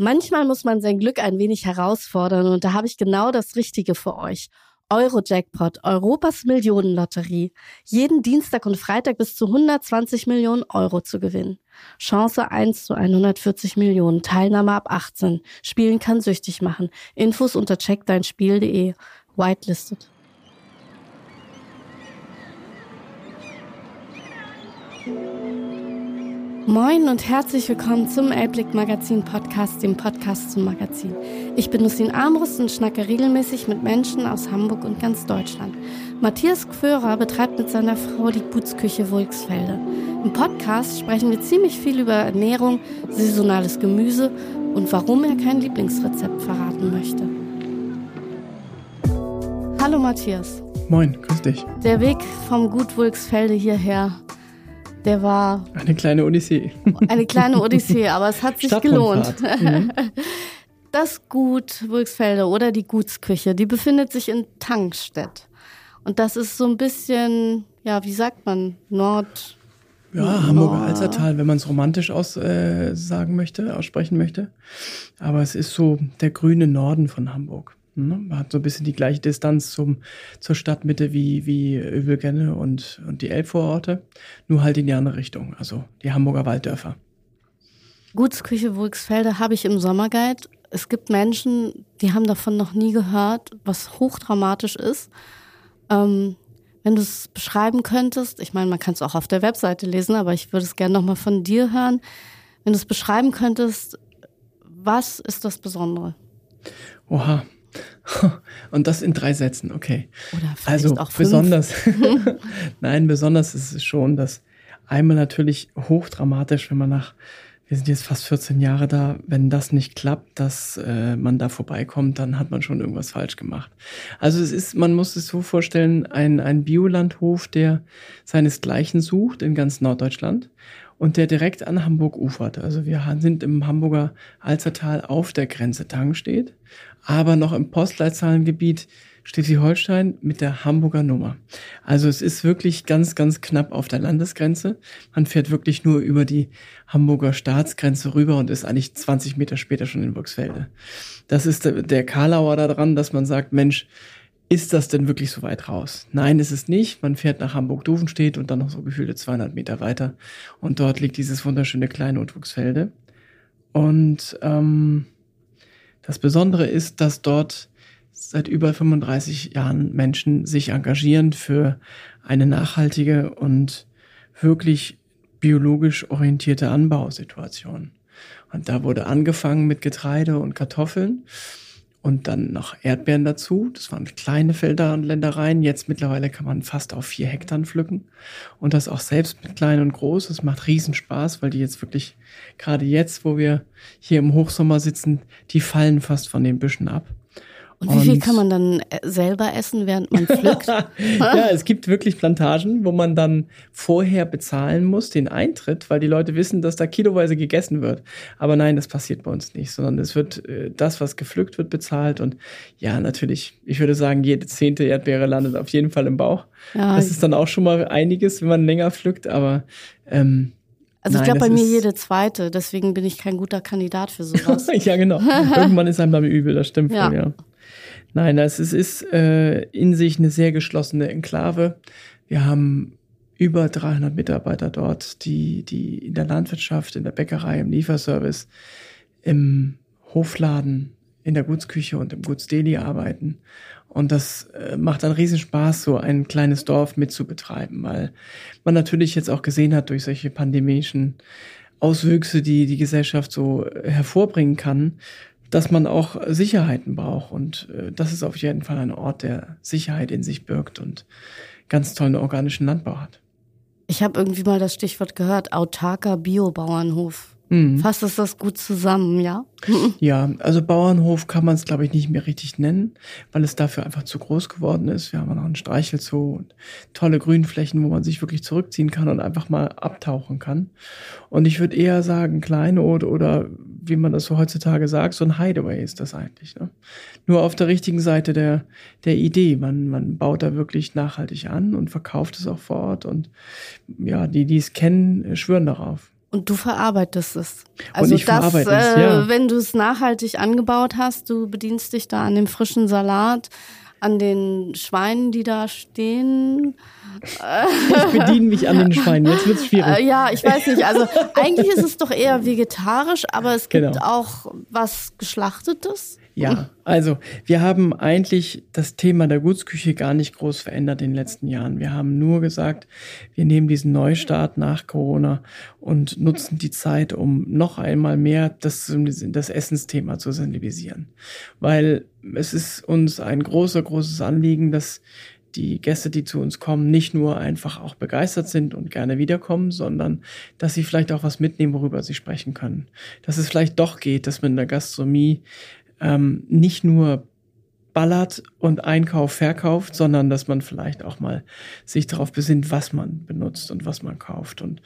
Manchmal muss man sein Glück ein wenig herausfordern und da habe ich genau das Richtige für euch. Eurojackpot, Europas Millionenlotterie. Jeden Dienstag und Freitag bis zu 120 Millionen Euro zu gewinnen. Chance 1 zu 140 Millionen. Teilnahme ab 18. Spielen kann süchtig machen. Infos unter checkdeinspiel.de. Whitelisted. Moin und herzlich willkommen zum Elblick Magazin Podcast, dem Podcast zum Magazin. Ich bin Lucien Armbrust und schnacke regelmäßig mit Menschen aus Hamburg und ganz Deutschland. Matthias Gförer betreibt mit seiner Frau die Gutsküche Wulksfelde. Im Podcast sprechen wir ziemlich viel über Ernährung, saisonales Gemüse und warum er kein Lieblingsrezept verraten möchte. Hallo Matthias. Moin, grüß dich. Der Weg vom Gut Wulksfelde hierher der war. Eine kleine Odyssee. Eine kleine Odyssee, aber es hat sich gelohnt. Mhm. Das Gut Wulksfelde oder die Gutsküche, die befindet sich in Tankstedt. Und das ist so ein bisschen, ja, wie sagt man, Nord. Ja, Hamburger Alzertal, wenn man es romantisch aussagen äh, möchte, aussprechen möchte. Aber es ist so der grüne Norden von Hamburg. Ne? Man hat so ein bisschen die gleiche Distanz zum, zur Stadtmitte wie, wie Övelgenne und, und die Elbvororte, nur halt in die andere Richtung, also die Hamburger Walddörfer. Gutsküche Wulksfelde habe ich im Sommerguide. Es gibt Menschen, die haben davon noch nie gehört, was hochdramatisch ist. Ähm, wenn du es beschreiben könntest, ich meine, man kann es auch auf der Webseite lesen, aber ich würde es gerne nochmal von dir hören. Wenn du es beschreiben könntest, was ist das Besondere? Oha, Und das in drei Sätzen, okay. Oder vielleicht also auch fünf. besonders. Nein, besonders ist es schon, dass einmal natürlich hochdramatisch, wenn man nach, wir sind jetzt fast 14 Jahre da, wenn das nicht klappt, dass äh, man da vorbeikommt, dann hat man schon irgendwas falsch gemacht. Also es ist, man muss es so vorstellen, ein, ein Biolandhof, der seinesgleichen sucht in ganz Norddeutschland und der direkt an Hamburg ufert. Also wir sind im Hamburger Alzertal auf der Grenze Tang steht aber noch im Postleitzahlengebiet Schleswig-Holstein mit der Hamburger Nummer. Also es ist wirklich ganz, ganz knapp auf der Landesgrenze. Man fährt wirklich nur über die Hamburger Staatsgrenze rüber und ist eigentlich 20 Meter später schon in Burgsfelde. Das ist der Karlauer daran, dass man sagt, Mensch, ist das denn wirklich so weit raus? Nein, ist es nicht. Man fährt nach Hamburg-Duvenstedt und dann noch so gefühlte 200 Meter weiter. Und dort liegt dieses wunderschöne kleine Utwuchsfelde. Und ähm, das Besondere ist, dass dort seit über 35 Jahren Menschen sich engagieren für eine nachhaltige und wirklich biologisch orientierte Anbausituation. Und da wurde angefangen mit Getreide und Kartoffeln und dann noch Erdbeeren dazu. Das waren kleine Felder und Ländereien. Jetzt mittlerweile kann man fast auf vier Hektar pflücken. Und das auch selbst mit klein und groß. Das macht Riesenspaß, weil die jetzt wirklich, gerade jetzt, wo wir hier im Hochsommer sitzen, die fallen fast von den Büschen ab. Und wie viel kann man dann äh, selber essen, während man pflückt? ja, es gibt wirklich Plantagen, wo man dann vorher bezahlen muss, den Eintritt, weil die Leute wissen, dass da kiloweise gegessen wird. Aber nein, das passiert bei uns nicht, sondern es wird äh, das, was gepflückt wird, bezahlt. Und ja, natürlich, ich würde sagen, jede zehnte Erdbeere landet auf jeden Fall im Bauch. Ja, das ist dann auch schon mal einiges, wenn man länger pflückt, aber ähm, also ich glaube bei mir jede zweite, deswegen bin ich kein guter Kandidat für sowas. ja, genau. Irgendwann ist einem damit übel, das stimmt ja. Voll, ja. Nein, es ist äh, in sich eine sehr geschlossene Enklave. Wir haben über 300 Mitarbeiter dort, die, die in der Landwirtschaft, in der Bäckerei, im Lieferservice, im Hofladen, in der Gutsküche und im Gutsdeli arbeiten. Und das äh, macht dann riesen Spaß, so ein kleines Dorf mitzubetreiben, weil man natürlich jetzt auch gesehen hat durch solche pandemischen Auswüchse, die die Gesellschaft so hervorbringen kann, dass man auch Sicherheiten braucht. Und äh, das ist auf jeden Fall ein Ort, der Sicherheit in sich birgt und ganz tollen organischen Landbau hat. Ich habe irgendwie mal das Stichwort gehört, autarker Biobauernhof. Mhm. Fasst es das gut zusammen, ja? Ja, also Bauernhof kann man es, glaube ich, nicht mehr richtig nennen, weil es dafür einfach zu groß geworden ist. Wir haben noch einen Streichelzoo und tolle Grünflächen, wo man sich wirklich zurückziehen kann und einfach mal abtauchen kann. Und ich würde eher sagen, Kleinod oder wie man das so heutzutage sagt, so ein Hideaway ist das eigentlich. Ne? Nur auf der richtigen Seite der, der Idee. Man, man baut da wirklich nachhaltig an und verkauft es auch vor Ort. Und ja, die, die es kennen, schwören darauf. Und du verarbeitest es. Also das, verarbeite äh, es, ja. wenn du es nachhaltig angebaut hast, du bedienst dich da an dem frischen Salat, an den Schweinen, die da stehen. Ich bediene mich an den Schweinen. Jetzt wird's schwierig. Äh, ja, ich weiß nicht. Also eigentlich ist es doch eher vegetarisch, aber es gibt Genau. auch was Geschlachtetes. Ja, also wir haben eigentlich das Thema der Gutsküche gar nicht groß verändert in den letzten Jahren. Wir haben nur gesagt, wir nehmen diesen Neustart nach Corona und nutzen die Zeit, um noch einmal mehr das, das Essensthema zu sensibilisieren. Weil es ist uns ein großer, großes Anliegen, dass die Gäste, die zu uns kommen, nicht nur einfach auch begeistert sind und gerne wiederkommen, sondern dass sie vielleicht auch was mitnehmen, worüber sie sprechen können. Dass es vielleicht doch geht, dass man in der Gastronomie ähm, nicht nur ballert und Einkauf verkauft, sondern dass man vielleicht auch mal sich darauf besinnt, was man benutzt und was man kauft. Und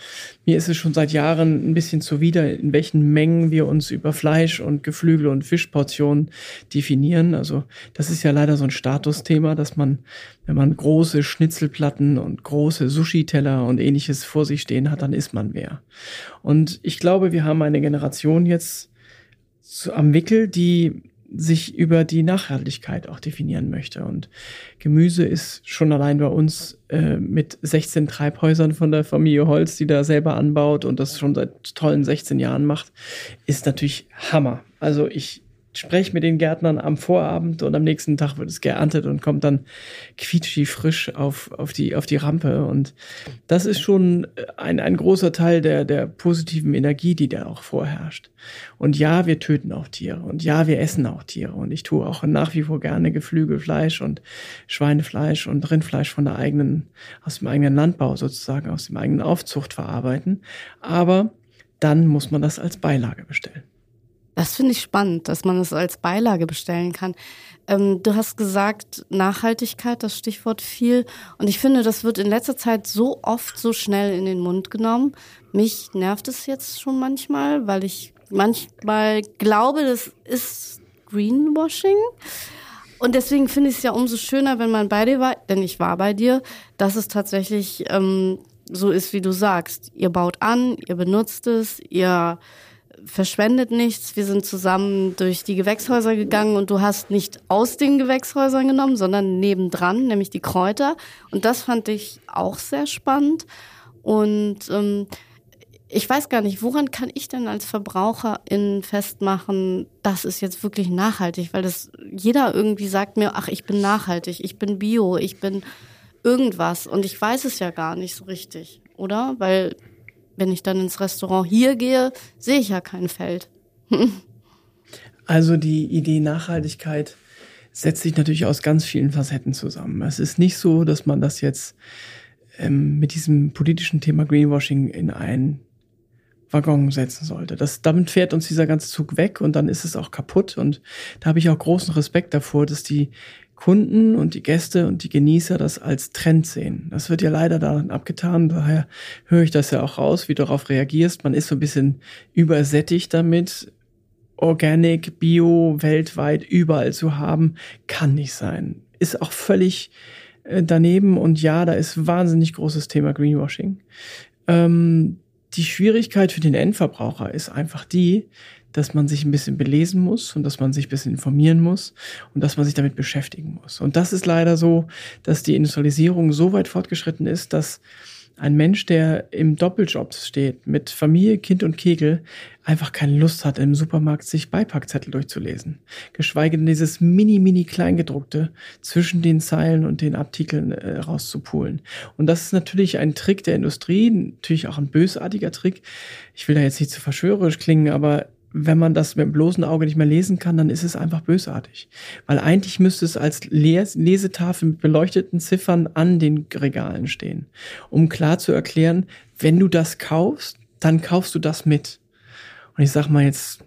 mir ist es schon seit Jahren ein bisschen zuwider, in welchen Mengen wir uns über Fleisch und Geflügel und Fischportionen definieren. Also das ist ja leider so ein Statusthema, dass man, wenn man große Schnitzelplatten und große Sushi-Teller und ähnliches vor sich stehen hat, dann ist man wer. Und ich glaube, wir haben eine Generation jetzt zu, am Wickel, die sich über die Nachhaltigkeit auch definieren möchte. Und Gemüse ist schon allein bei uns äh, mit 16 Treibhäusern von der Familie Holz, die da selber anbaut und das schon seit tollen 16 Jahren macht, ist natürlich Hammer. Also ich spreche mit den Gärtnern am Vorabend und am nächsten Tag wird es geerntet und kommt dann quietschi frisch auf, auf, die, auf die Rampe. Und das ist schon ein, ein großer Teil der, der positiven Energie, die da auch vorherrscht. Und ja, wir töten auch Tiere und ja, wir essen auch Tiere. Und ich tue auch nach wie vor gerne Geflügelfleisch und Schweinefleisch und Rindfleisch von der eigenen, aus dem eigenen Landbau sozusagen, aus dem eigenen Aufzucht verarbeiten. Aber dann muss man das als Beilage bestellen. Das finde ich spannend, dass man es als Beilage bestellen kann. Ähm, du hast gesagt, Nachhaltigkeit, das Stichwort viel. Und ich finde, das wird in letzter Zeit so oft so schnell in den Mund genommen. Mich nervt es jetzt schon manchmal, weil ich manchmal glaube, das ist Greenwashing. Und deswegen finde ich es ja umso schöner, wenn man bei dir war, denn ich war bei dir, dass es tatsächlich ähm, so ist, wie du sagst. Ihr baut an, ihr benutzt es, ihr verschwendet nichts. Wir sind zusammen durch die Gewächshäuser gegangen und du hast nicht aus den Gewächshäusern genommen, sondern nebendran, nämlich die Kräuter. Und das fand ich auch sehr spannend. Und ähm, ich weiß gar nicht, woran kann ich denn als Verbraucherin festmachen, das ist jetzt wirklich nachhaltig, weil das jeder irgendwie sagt mir, ach, ich bin nachhaltig, ich bin bio, ich bin irgendwas und ich weiß es ja gar nicht so richtig, oder? Weil wenn ich dann ins Restaurant hier gehe, sehe ich ja kein Feld. Also die Idee Nachhaltigkeit setzt sich natürlich aus ganz vielen Facetten zusammen. Es ist nicht so, dass man das jetzt ähm, mit diesem politischen Thema Greenwashing in einen Waggon setzen sollte. Das, damit fährt uns dieser ganze Zug weg und dann ist es auch kaputt. Und da habe ich auch großen Respekt davor, dass die Kunden und die Gäste und die Genießer das als Trend sehen. Das wird ja leider daran abgetan. Daher höre ich das ja auch raus, wie du darauf reagierst. Man ist so ein bisschen übersättigt damit. Organic, Bio, weltweit überall zu haben, kann nicht sein. Ist auch völlig äh, daneben. Und ja, da ist wahnsinnig großes Thema Greenwashing. Ähm, die Schwierigkeit für den Endverbraucher ist einfach die, dass man sich ein bisschen belesen muss und dass man sich ein bisschen informieren muss und dass man sich damit beschäftigen muss. Und das ist leider so, dass die Industrialisierung so weit fortgeschritten ist, dass ein Mensch, der im Doppeljob steht, mit Familie, Kind und Kegel, einfach keine Lust hat, im Supermarkt sich Beipackzettel durchzulesen. Geschweige denn dieses mini, mini Kleingedruckte zwischen den Zeilen und den Artikeln äh, rauszupulen. Und das ist natürlich ein Trick der Industrie, natürlich auch ein bösartiger Trick. Ich will da jetzt nicht zu verschwörerisch klingen, aber wenn man das mit dem bloßen Auge nicht mehr lesen kann, dann ist es einfach bösartig. Weil eigentlich müsste es als Les Lesetafel mit beleuchteten Ziffern an den Regalen stehen, um klar zu erklären, wenn du das kaufst, dann kaufst du das mit. Und ich sag mal jetzt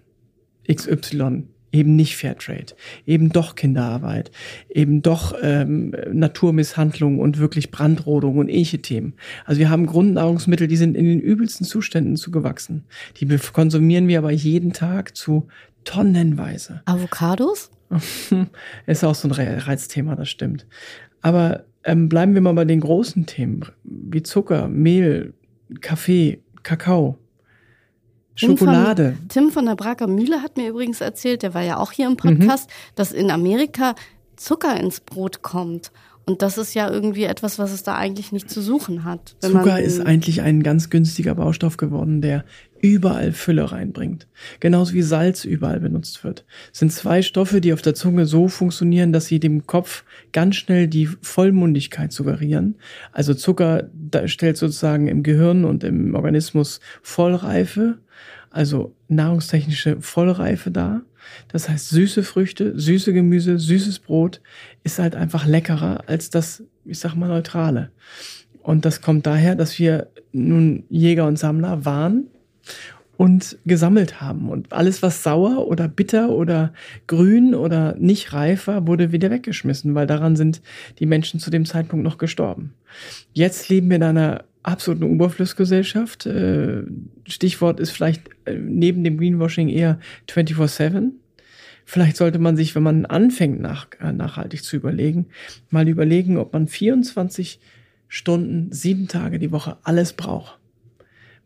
XY, eben nicht Fairtrade, eben doch Kinderarbeit, eben doch ähm, Naturmisshandlung und wirklich Brandrodung und ähnliche Themen. Also wir haben Grundnahrungsmittel, die sind in den übelsten Zuständen zugewachsen. Die konsumieren wir aber jeden Tag zu tonnenweise. Avocados? Ist auch so ein Reizthema, das stimmt. Aber ähm, bleiben wir mal bei den großen Themen, wie Zucker, Mehl, Kaffee, Kakao. Schokolade. Tim von, Tim von der Braker Mühle hat mir übrigens erzählt, der war ja auch hier im Podcast, mhm. dass in Amerika Zucker ins Brot kommt. Und das ist ja irgendwie etwas, was es da eigentlich nicht zu suchen hat. Zucker ist eigentlich ein ganz günstiger Baustoff geworden, der überall Fülle reinbringt. Genauso wie Salz überall benutzt wird. Es sind zwei Stoffe, die auf der Zunge so funktionieren, dass sie dem Kopf ganz schnell die Vollmundigkeit suggerieren. Also Zucker stellt sozusagen im Gehirn und im Organismus Vollreife, also nahrungstechnische Vollreife dar. Das heißt, süße Früchte, süße Gemüse, süßes Brot ist halt einfach leckerer als das, ich sag mal, neutrale. Und das kommt daher, dass wir nun Jäger und Sammler waren und gesammelt haben. Und alles, was sauer oder bitter oder grün oder nicht reif war, wurde wieder weggeschmissen, weil daran sind die Menschen zu dem Zeitpunkt noch gestorben. Jetzt leben wir in einer absoluten Überflussgesellschaft. Äh, Stichwort ist vielleicht äh, neben dem Greenwashing eher 24-7. Vielleicht sollte man sich, wenn man anfängt, nach, äh, nachhaltig zu überlegen, mal überlegen, ob man 24 Stunden, sieben Tage die Woche alles braucht.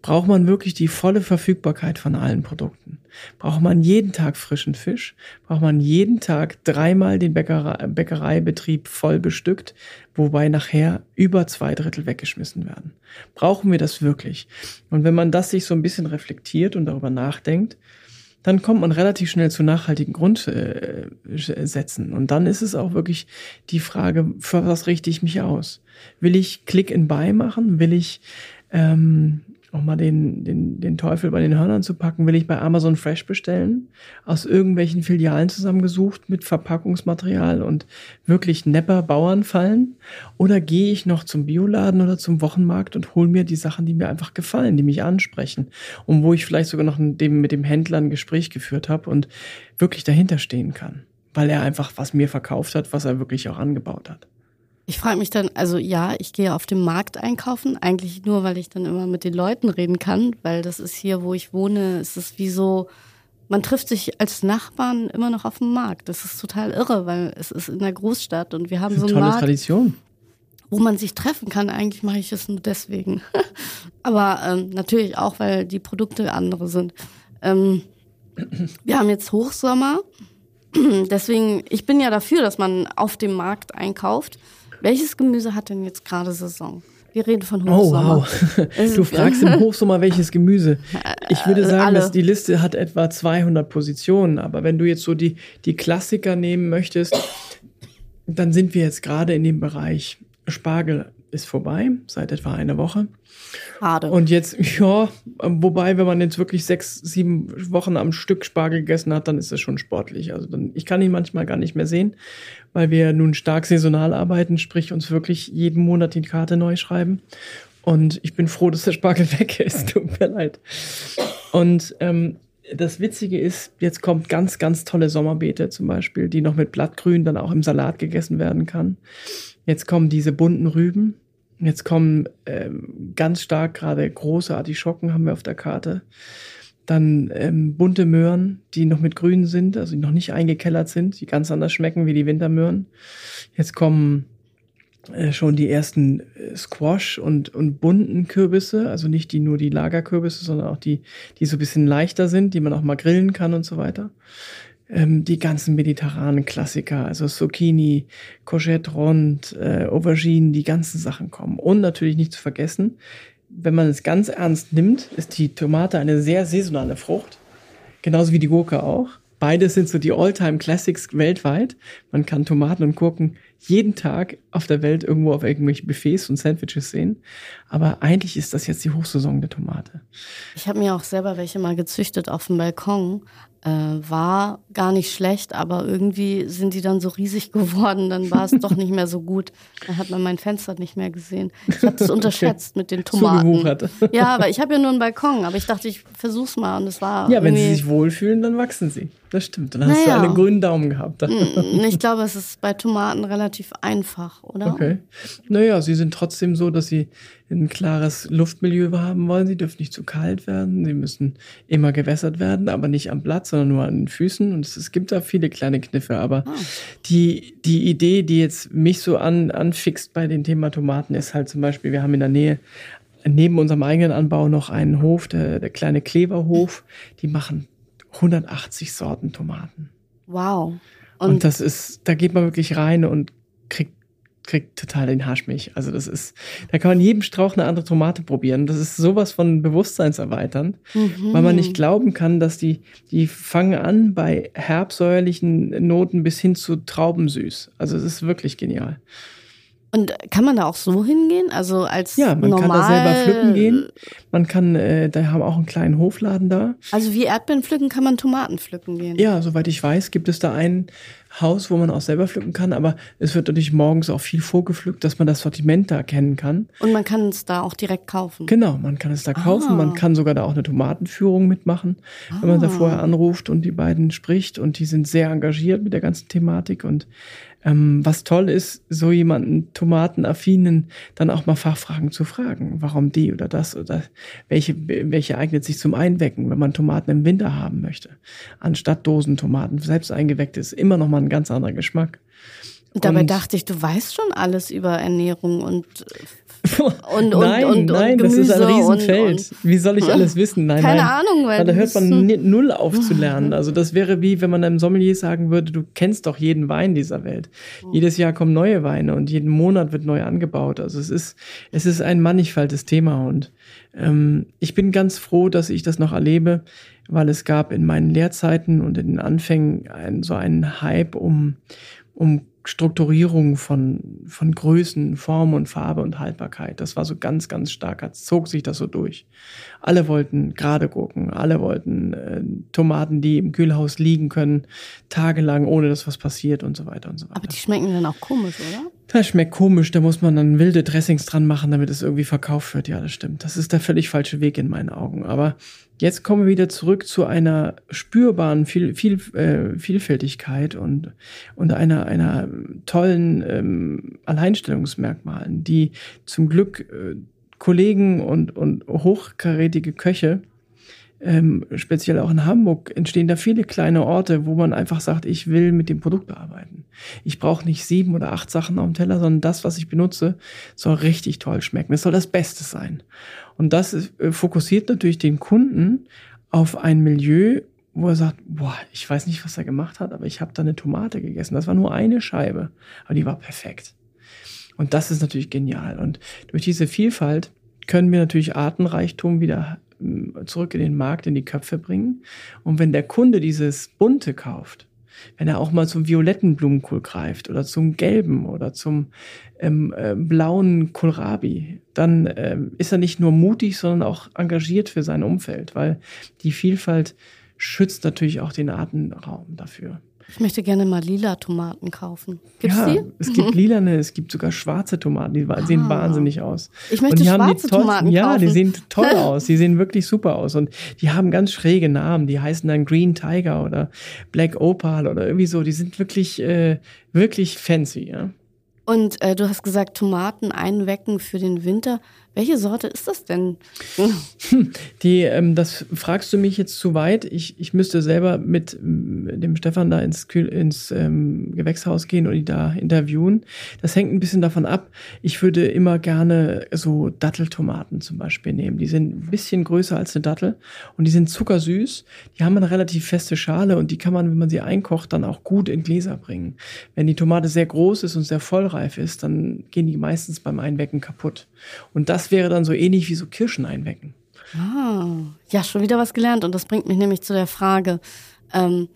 Braucht man wirklich die volle Verfügbarkeit von allen Produkten? Braucht man jeden Tag frischen Fisch? Braucht man jeden Tag dreimal den Bäckerei, Bäckereibetrieb voll bestückt, wobei nachher über zwei Drittel weggeschmissen werden? Brauchen wir das wirklich? Und wenn man das sich so ein bisschen reflektiert und darüber nachdenkt, dann kommt man relativ schnell zu nachhaltigen Grundsätzen. Und dann ist es auch wirklich die Frage, für was richte ich mich aus? Will ich Click in Buy machen? Will ich ähm, auch mal den, den, den Teufel bei den Hörnern zu packen, will ich bei Amazon Fresh bestellen, aus irgendwelchen Filialen zusammengesucht mit Verpackungsmaterial und wirklich nepper Bauernfallen? Oder gehe ich noch zum Bioladen oder zum Wochenmarkt und hole mir die Sachen, die mir einfach gefallen, die mich ansprechen und wo ich vielleicht sogar noch dem, mit dem Händler ein Gespräch geführt habe und wirklich dahinter stehen kann, weil er einfach was mir verkauft hat, was er wirklich auch angebaut hat. Ich frage mich dann, also ja, ich gehe auf dem Markt einkaufen, eigentlich nur, weil ich dann immer mit den Leuten reden kann, weil das ist hier, wo ich wohne, es ist wie so, man trifft sich als Nachbarn immer noch auf dem Markt. Das ist total irre, weil es ist in der Großstadt und wir haben so eine tolle Markt, Tradition. Wo man sich treffen kann, eigentlich mache ich es nur deswegen. Aber ähm, natürlich auch, weil die Produkte andere sind. Ähm, wir haben jetzt Hochsommer. Deswegen, ich bin ja dafür, dass man auf dem Markt einkauft. Welches Gemüse hat denn jetzt gerade Saison? Wir reden von Hochsommer. Oh, wow. Du fragst im Hochsommer welches Gemüse. Ich würde sagen, dass die Liste hat etwa 200 Positionen. Aber wenn du jetzt so die, die Klassiker nehmen möchtest, dann sind wir jetzt gerade in dem Bereich Spargel ist vorbei, seit etwa einer Woche. Schade. Und jetzt, ja, wobei, wenn man jetzt wirklich sechs, sieben Wochen am Stück Spargel gegessen hat, dann ist das schon sportlich. Also dann, ich kann ihn manchmal gar nicht mehr sehen, weil wir nun stark saisonal arbeiten, sprich uns wirklich jeden Monat die Karte neu schreiben. Und ich bin froh, dass der Spargel weg ist. Tut mir leid. Und ähm, das Witzige ist, jetzt kommt ganz, ganz tolle Sommerbeete zum Beispiel, die noch mit Blattgrün dann auch im Salat gegessen werden kann. Jetzt kommen diese bunten Rüben. Jetzt kommen ähm, ganz stark gerade große Artischocken haben wir auf der Karte. Dann ähm, bunte Möhren, die noch mit grün sind, also die noch nicht eingekellert sind, die ganz anders schmecken wie die Wintermöhren. Jetzt kommen äh, schon die ersten äh, Squash und, und bunten Kürbisse, also nicht die nur die Lagerkürbisse, sondern auch die, die so ein bisschen leichter sind, die man auch mal grillen kann und so weiter ähm, die ganzen mediterranen Klassiker, also Zucchini, Courgette Rond, äh, Aubergine, die ganzen Sachen kommen. Und natürlich nicht zu vergessen, wenn man es ganz ernst nimmt, ist die Tomate eine sehr saisonale Frucht. Genauso wie die Gurke auch. Beides sind so die All-Time Classics weltweit. Man kann Tomaten und Gurken jeden Tag auf der Welt irgendwo auf irgendwelchen Buffets und Sandwiches sehen. Aber eigentlich ist das jetzt die Hochsaison der Tomate. Ich habe mir auch selber welche mal gezüchtet auf dem Balkon äh, war gar nicht schlecht, aber irgendwie sind die dann so riesig geworden, dann war es doch nicht mehr so gut. Dann hat man mein Fenster nicht mehr gesehen. Ich habe es unterschätzt okay. mit den Tomaten. Ja, aber ich habe ja nur einen Balkon, aber ich dachte, ich versuch's mal und es war. Ja, wenn sie sich wohlfühlen, dann wachsen sie. Das stimmt. Dann hast naja. du einen grünen Daumen gehabt. Mm, ich glaube, es ist bei Tomaten relativ einfach, oder? Okay. Naja, sie sind trotzdem so, dass sie ein klares Luftmilieu haben wollen. Sie dürfen nicht zu kalt werden. Sie müssen immer gewässert werden, aber nicht am Blatt, sondern nur an den Füßen. Und es, es gibt da viele kleine Kniffe. Aber oh. die, die Idee, die jetzt mich so an, anfixt bei dem Thema Tomaten, ist halt zum Beispiel, wir haben in der Nähe neben unserem eigenen Anbau noch einen Hof, der, der kleine Kleverhof. Die machen 180 Sorten Tomaten. Wow. Und, und das ist, da geht man wirklich rein und kriegt kriegt total den Haschmilch. Also das ist, da kann man jedem Strauch eine andere Tomate probieren. Das ist sowas von bewusstseinserweiternd, mhm. weil man nicht glauben kann, dass die, die fangen an bei herbsäuerlichen Noten bis hin zu Traubensüß. Also es ist wirklich genial. Und kann man da auch so hingehen? Also als Ja, man normal kann da selber pflücken gehen. Man kann, äh, da haben auch einen kleinen Hofladen da. Also wie Erdbeeren pflücken, kann man Tomaten pflücken gehen. Ja, soweit ich weiß, gibt es da ein Haus, wo man auch selber pflücken kann, aber es wird natürlich morgens auch viel vorgepflückt, dass man das Sortiment da erkennen kann. Und man kann es da auch direkt kaufen. Genau, man kann es da kaufen. Ah. Man kann sogar da auch eine Tomatenführung mitmachen, ah. wenn man da ah. vorher anruft und die beiden spricht. Und die sind sehr engagiert mit der ganzen Thematik und ähm, was toll ist, so jemanden Tomatenaffinen dann auch mal Fachfragen zu fragen. Warum die oder das oder welche, welche eignet sich zum Einwecken, wenn man Tomaten im Winter haben möchte. Anstatt Dosentomaten, selbst eingeweckt ist immer noch mal ein ganz anderer Geschmack. Und dabei dachte ich, du weißt schon alles über Ernährung und und, und, nein, und, nein, das ist ein Riesenfeld. Wie soll ich alles wissen? Nein, Keine nein. Ahnung, weil, weil da hört man null auf zu lernen. Also das wäre wie, wenn man einem Sommelier sagen würde, du kennst doch jeden Wein dieser Welt. Jedes Jahr kommen neue Weine und jeden Monat wird neu angebaut. Also es ist, es ist ein mannigfaltes Thema und ähm, ich bin ganz froh, dass ich das noch erlebe, weil es gab in meinen Lehrzeiten und in den Anfängen ein, so einen Hype um, um Strukturierung von, von Größen, Form und Farbe und Haltbarkeit. Das war so ganz, ganz stark, als zog sich das so durch. Alle wollten gerade Gurken, alle wollten äh, Tomaten, die im Kühlhaus liegen können, tagelang, ohne dass was passiert und so weiter und so weiter. Aber die schmecken dann auch komisch, oder? Das schmeckt komisch, da muss man dann wilde Dressings dran machen, damit es irgendwie verkauft wird. Ja, das stimmt. Das ist der völlig falsche Weg in meinen Augen. Aber Jetzt kommen wir wieder zurück zu einer spürbaren viel, viel, äh, Vielfältigkeit und, und einer, einer tollen ähm, Alleinstellungsmerkmalen, die zum Glück äh, Kollegen und, und hochkarätige Köche ähm, speziell auch in Hamburg entstehen da viele kleine Orte, wo man einfach sagt, ich will mit dem Produkt arbeiten. Ich brauche nicht sieben oder acht Sachen auf dem Teller, sondern das, was ich benutze, soll richtig toll schmecken. Es soll das Beste sein. Und das ist, äh, fokussiert natürlich den Kunden auf ein Milieu, wo er sagt, boah, ich weiß nicht, was er gemacht hat, aber ich habe da eine Tomate gegessen. Das war nur eine Scheibe, aber die war perfekt. Und das ist natürlich genial. Und durch diese Vielfalt können wir natürlich Artenreichtum wieder zurück in den Markt, in die Köpfe bringen. Und wenn der Kunde dieses Bunte kauft, wenn er auch mal zum violetten Blumenkohl greift oder zum gelben oder zum ähm, äh, blauen Kohlrabi, dann ähm, ist er nicht nur mutig, sondern auch engagiert für sein Umfeld, weil die Vielfalt schützt natürlich auch den Artenraum dafür. Ich möchte gerne mal lila Tomaten kaufen. Gibt's ja, die? es gibt lilane, es gibt sogar schwarze Tomaten, die ah. sehen wahnsinnig aus. Ich möchte schwarze toll, Tomaten ja, kaufen. Ja, die sehen toll aus, die sehen wirklich super aus und die haben ganz schräge Namen, die heißen dann Green Tiger oder Black Opal oder irgendwie so, die sind wirklich äh, wirklich fancy, ja. Und äh, du hast gesagt, Tomaten einwecken für den Winter. Welche Sorte ist das denn? Die, ähm, das fragst du mich jetzt zu weit. Ich, ich müsste selber mit dem Stefan da ins, Kühl, ins ähm, Gewächshaus gehen und die da interviewen. Das hängt ein bisschen davon ab. Ich würde immer gerne so Datteltomaten zum Beispiel nehmen. Die sind ein bisschen größer als eine Dattel und die sind zuckersüß. Die haben eine relativ feste Schale und die kann man, wenn man sie einkocht, dann auch gut in Gläser bringen. Wenn die Tomate sehr groß ist und sehr vollreif ist, dann gehen die meistens beim Einwecken kaputt. Und das wäre dann so ähnlich wie so Kirschen einwecken. Ah, ja, schon wieder was gelernt. Und das bringt mich nämlich zu der Frage, ähm,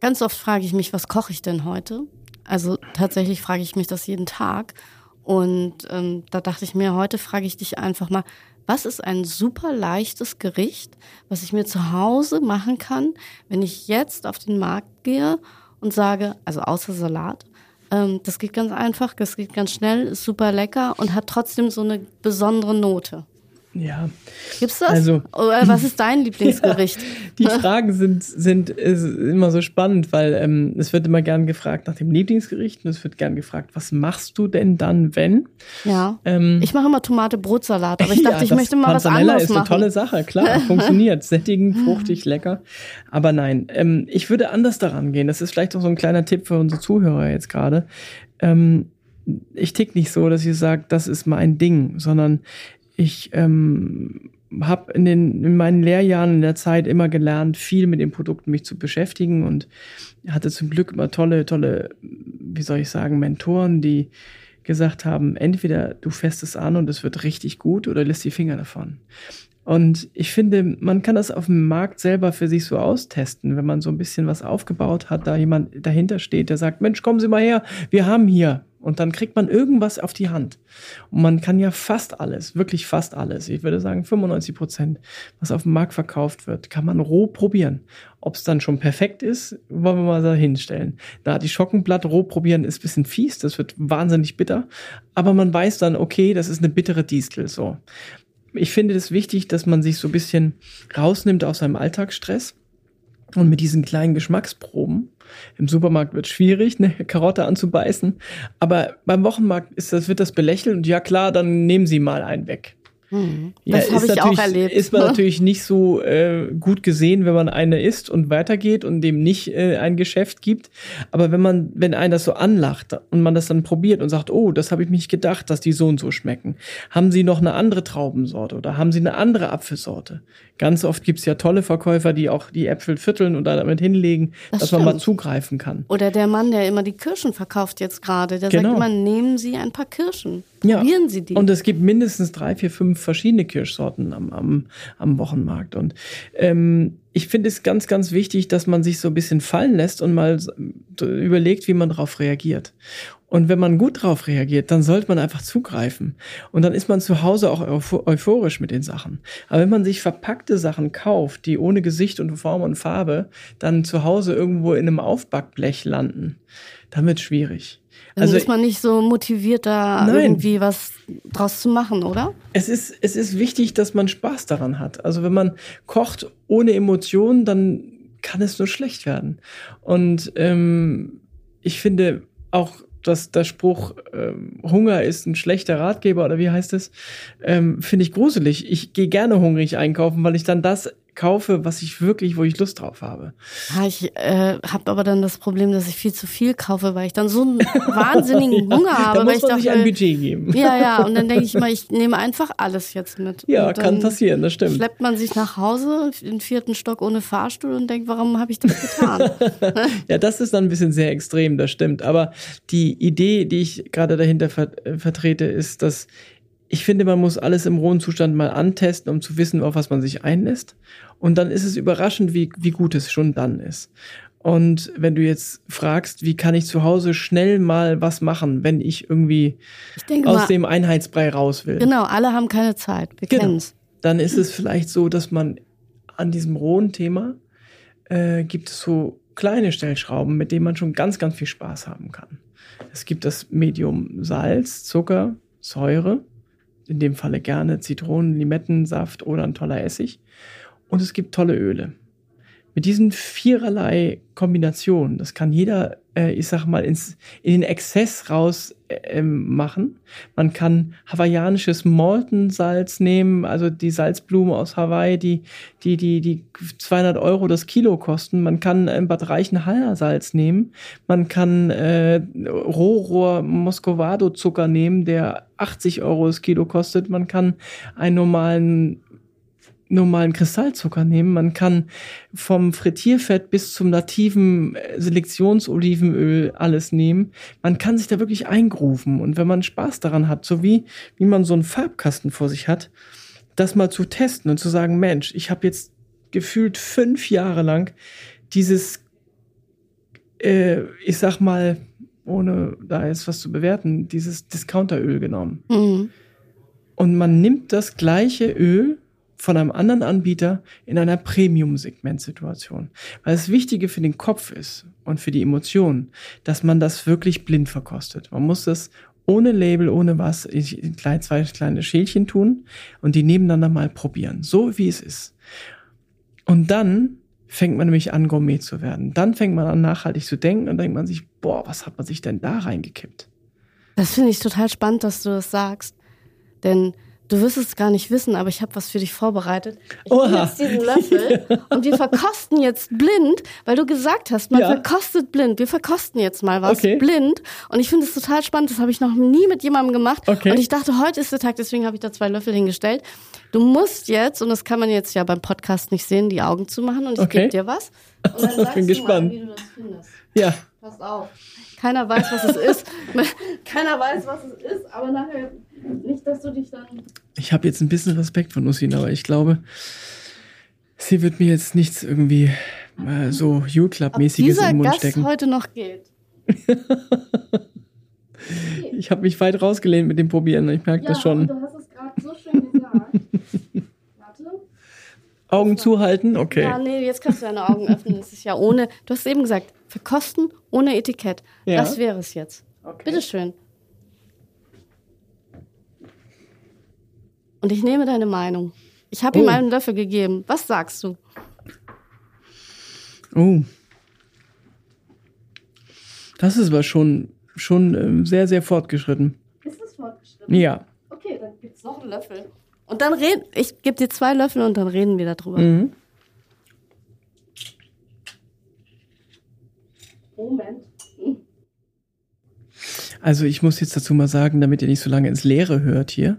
ganz oft frage ich mich, was koche ich denn heute? Also tatsächlich frage ich mich das jeden Tag. Und ähm, da dachte ich mir, heute frage ich dich einfach mal, was ist ein super leichtes Gericht, was ich mir zu Hause machen kann, wenn ich jetzt auf den Markt gehe und sage, also außer Salat, ähm, das geht ganz einfach, das geht ganz schnell, ist super lecker und hat trotzdem so eine besondere Note. Ja. Gibt's das? Also, Oder was ist dein Lieblingsgericht? Ja, die Fragen sind, sind immer so spannend, weil ähm, es wird immer gern gefragt nach dem Lieblingsgericht und es wird gern gefragt, was machst du denn dann, wenn? Ja. Ähm, ich mache immer Tomate-Brotsalat, aber ich dachte, ja, ich möchte mal was anderes ist eine tolle Sache, klar, funktioniert. Sättigend, fruchtig, lecker. Aber nein, ähm, ich würde anders daran gehen. Das ist vielleicht auch so ein kleiner Tipp für unsere Zuhörer jetzt gerade. Ähm, ich tick nicht so, dass ich sage, das ist mein Ding, sondern ich ähm, habe in, den, in meinen Lehrjahren in der Zeit immer gelernt, viel mit den Produkten mich zu beschäftigen und hatte zum Glück immer tolle, tolle, wie soll ich sagen, Mentoren, die gesagt haben, entweder du fährst es an und es wird richtig gut oder lässt die Finger davon. Und ich finde, man kann das auf dem Markt selber für sich so austesten, wenn man so ein bisschen was aufgebaut hat, da jemand dahinter steht, der sagt, Mensch, kommen Sie mal her, wir haben hier. Und dann kriegt man irgendwas auf die Hand. Und man kann ja fast alles, wirklich fast alles, ich würde sagen 95 Prozent, was auf dem Markt verkauft wird, kann man roh probieren. Ob es dann schon perfekt ist, wollen wir mal da hinstellen. Da die Schockenblatt roh probieren ist bisschen fies, das wird wahnsinnig bitter. Aber man weiß dann, okay, das ist eine bittere Distel, so ich finde es wichtig, dass man sich so ein bisschen rausnimmt aus seinem Alltagsstress und mit diesen kleinen Geschmacksproben. Im Supermarkt wird es schwierig, eine Karotte anzubeißen, aber beim Wochenmarkt ist das, wird das belächelt und ja klar, dann nehmen Sie mal einen weg. Hm, das ja, habe ich auch erlebt. Ist man natürlich nicht so äh, gut gesehen, wenn man eine isst und weitergeht und dem nicht äh, ein Geschäft gibt. Aber wenn man, wenn einer das so anlacht und man das dann probiert und sagt, oh, das habe ich mich gedacht, dass die so und so schmecken. Haben Sie noch eine andere Traubensorte oder haben Sie eine andere Apfelsorte? Ganz oft gibt's ja tolle Verkäufer, die auch die Äpfel vierteln und damit hinlegen, das dass stimmt. man mal zugreifen kann. Oder der Mann, der immer die Kirschen verkauft jetzt gerade, der genau. sagt immer, nehmen Sie ein paar Kirschen. Probieren ja. Sie die. Und es gibt mindestens drei, vier, fünf verschiedene Kirschsorten am, am, am Wochenmarkt. Und ähm, ich finde es ganz, ganz wichtig, dass man sich so ein bisschen fallen lässt und mal überlegt, wie man darauf reagiert. Und wenn man gut darauf reagiert, dann sollte man einfach zugreifen. Und dann ist man zu Hause auch euphorisch mit den Sachen. Aber wenn man sich verpackte Sachen kauft, die ohne Gesicht und Form und Farbe dann zu Hause irgendwo in einem Aufbackblech landen, dann wird es schwierig. Dann also ist man nicht so motiviert, da nein. irgendwie was draus zu machen, oder? Es ist, es ist wichtig, dass man Spaß daran hat. Also wenn man kocht ohne Emotionen, dann kann es nur schlecht werden. Und ähm, ich finde auch, dass der Spruch ähm, Hunger ist ein schlechter Ratgeber oder wie heißt es, ähm, finde ich gruselig. Ich gehe gerne hungrig einkaufen, weil ich dann das kaufe, was ich wirklich, wo ich Lust drauf habe. Ja, ich äh, habe aber dann das Problem, dass ich viel zu viel kaufe, weil ich dann so einen wahnsinnigen ja, Hunger habe. Da muss man sich ein Budget geben. Ja, ja, und dann denke ich mal, ich nehme einfach alles jetzt mit. Ja, kann passieren, das stimmt. Schleppt man sich nach Hause, den vierten Stock ohne Fahrstuhl und denkt, warum habe ich das getan? ja, das ist dann ein bisschen sehr extrem, das stimmt. Aber die Idee, die ich gerade dahinter ver äh, vertrete, ist, dass ich finde, man muss alles im rohen Zustand mal antesten, um zu wissen, auf was man sich einlässt. Und dann ist es überraschend, wie, wie gut es schon dann ist. Und wenn du jetzt fragst, wie kann ich zu Hause schnell mal was machen, wenn ich irgendwie ich aus mal, dem Einheitsbrei raus will. Genau, alle haben keine Zeit. Wir genau. kennen's. Dann ist es vielleicht so, dass man an diesem rohen Thema äh, gibt es so kleine Stellschrauben, mit denen man schon ganz, ganz viel Spaß haben kann. Es gibt das Medium Salz, Zucker, Säure, in dem Falle gerne Zitronen, Limettensaft oder ein toller Essig und es gibt tolle Öle. Mit diesen viererlei Kombinationen, das kann jeder, äh, ich sag mal, ins, in den Exzess raus äh, machen. Man kann hawaiianisches Molten-Salz nehmen, also die Salzblume aus Hawaii, die, die, die, die 200 Euro das Kilo kosten. Man kann ein Bad Reichenhaller Salz nehmen. Man kann äh, Rohrohr Moscovado Zucker nehmen, der 80 Euro das Kilo kostet. Man kann einen normalen normalen Kristallzucker nehmen. Man kann vom Frittierfett bis zum nativen äh, Selektionsolivenöl alles nehmen. Man kann sich da wirklich eingrufen. Und wenn man Spaß daran hat, so wie, wie man so einen Farbkasten vor sich hat, das mal zu testen und zu sagen, Mensch, ich habe jetzt gefühlt fünf Jahre lang dieses, äh, ich sag mal, ohne da jetzt was zu bewerten, dieses Discounteröl genommen. Mhm. Und man nimmt das gleiche Öl von einem anderen Anbieter in einer Premium-Segment-Situation. Weil das Wichtige für den Kopf ist und für die Emotionen, dass man das wirklich blind verkostet. Man muss das ohne Label, ohne was, in klein, zwei kleine Schälchen tun und die nebeneinander mal probieren. So wie es ist. Und dann fängt man nämlich an, Gourmet zu werden. Dann fängt man an, nachhaltig zu denken und denkt man sich, boah, was hat man sich denn da reingekippt? Das finde ich total spannend, dass du das sagst. Denn Du wirst es gar nicht wissen, aber ich habe was für dich vorbereitet. Ich Oha. jetzt diesen Löffel und wir verkosten jetzt blind, weil du gesagt hast, man Ja. verkostet blind. Wir verkosten jetzt mal was Okay. blind. Und ich finde es total spannend. Das habe ich noch nie mit jemandem gemacht. Okay. Und ich dachte, heute ist der Tag, deswegen habe ich da zwei Löffel hingestellt. Du musst jetzt, und das kann man jetzt ja beim Podcast nicht sehen, die Augen zumachen und ich Okay. gebe dir was. Und dann sagst Bin du gespannt. mal, wie du das findest. Ja. Pass auf. Keiner weiß, was es ist. Keiner weiß, was es ist, aber nachher nicht, dass du dich dann. Ich habe jetzt ein bisschen Respekt vor Nussin, aber ich glaube, sie wird mir jetzt nichts irgendwie äh, so dieser in den Mund Gast stecken. heute noch geht. Ich habe mich weit rausgelehnt mit dem Probieren. Ich merke das schon. und du hast es gerade so schön gesagt. Warte. Augen zuhalten, okay. Ja, nee, jetzt kannst du deine Augen öffnen. Es ist ja ohne. Du hast eben gesagt, verkosten ohne Etikett. Ja. Das wäre es jetzt. Okay. Bitteschön. Und ich nehme deine Meinung. Ich habe ihm Oh. einen Löffel gegeben. Was sagst du? Oh. Das ist aber schon, schon ähm, sehr, sehr fortgeschritten. Ist es fortgeschritten? Ja. Okay, dann gibt's noch einen Löffel. Und dann reden, ich gebe dir zwei Löffel und dann reden wir darüber. Mhm. Moment. Also ich muss jetzt dazu mal sagen, damit ihr nicht so lange ins Leere hört hier.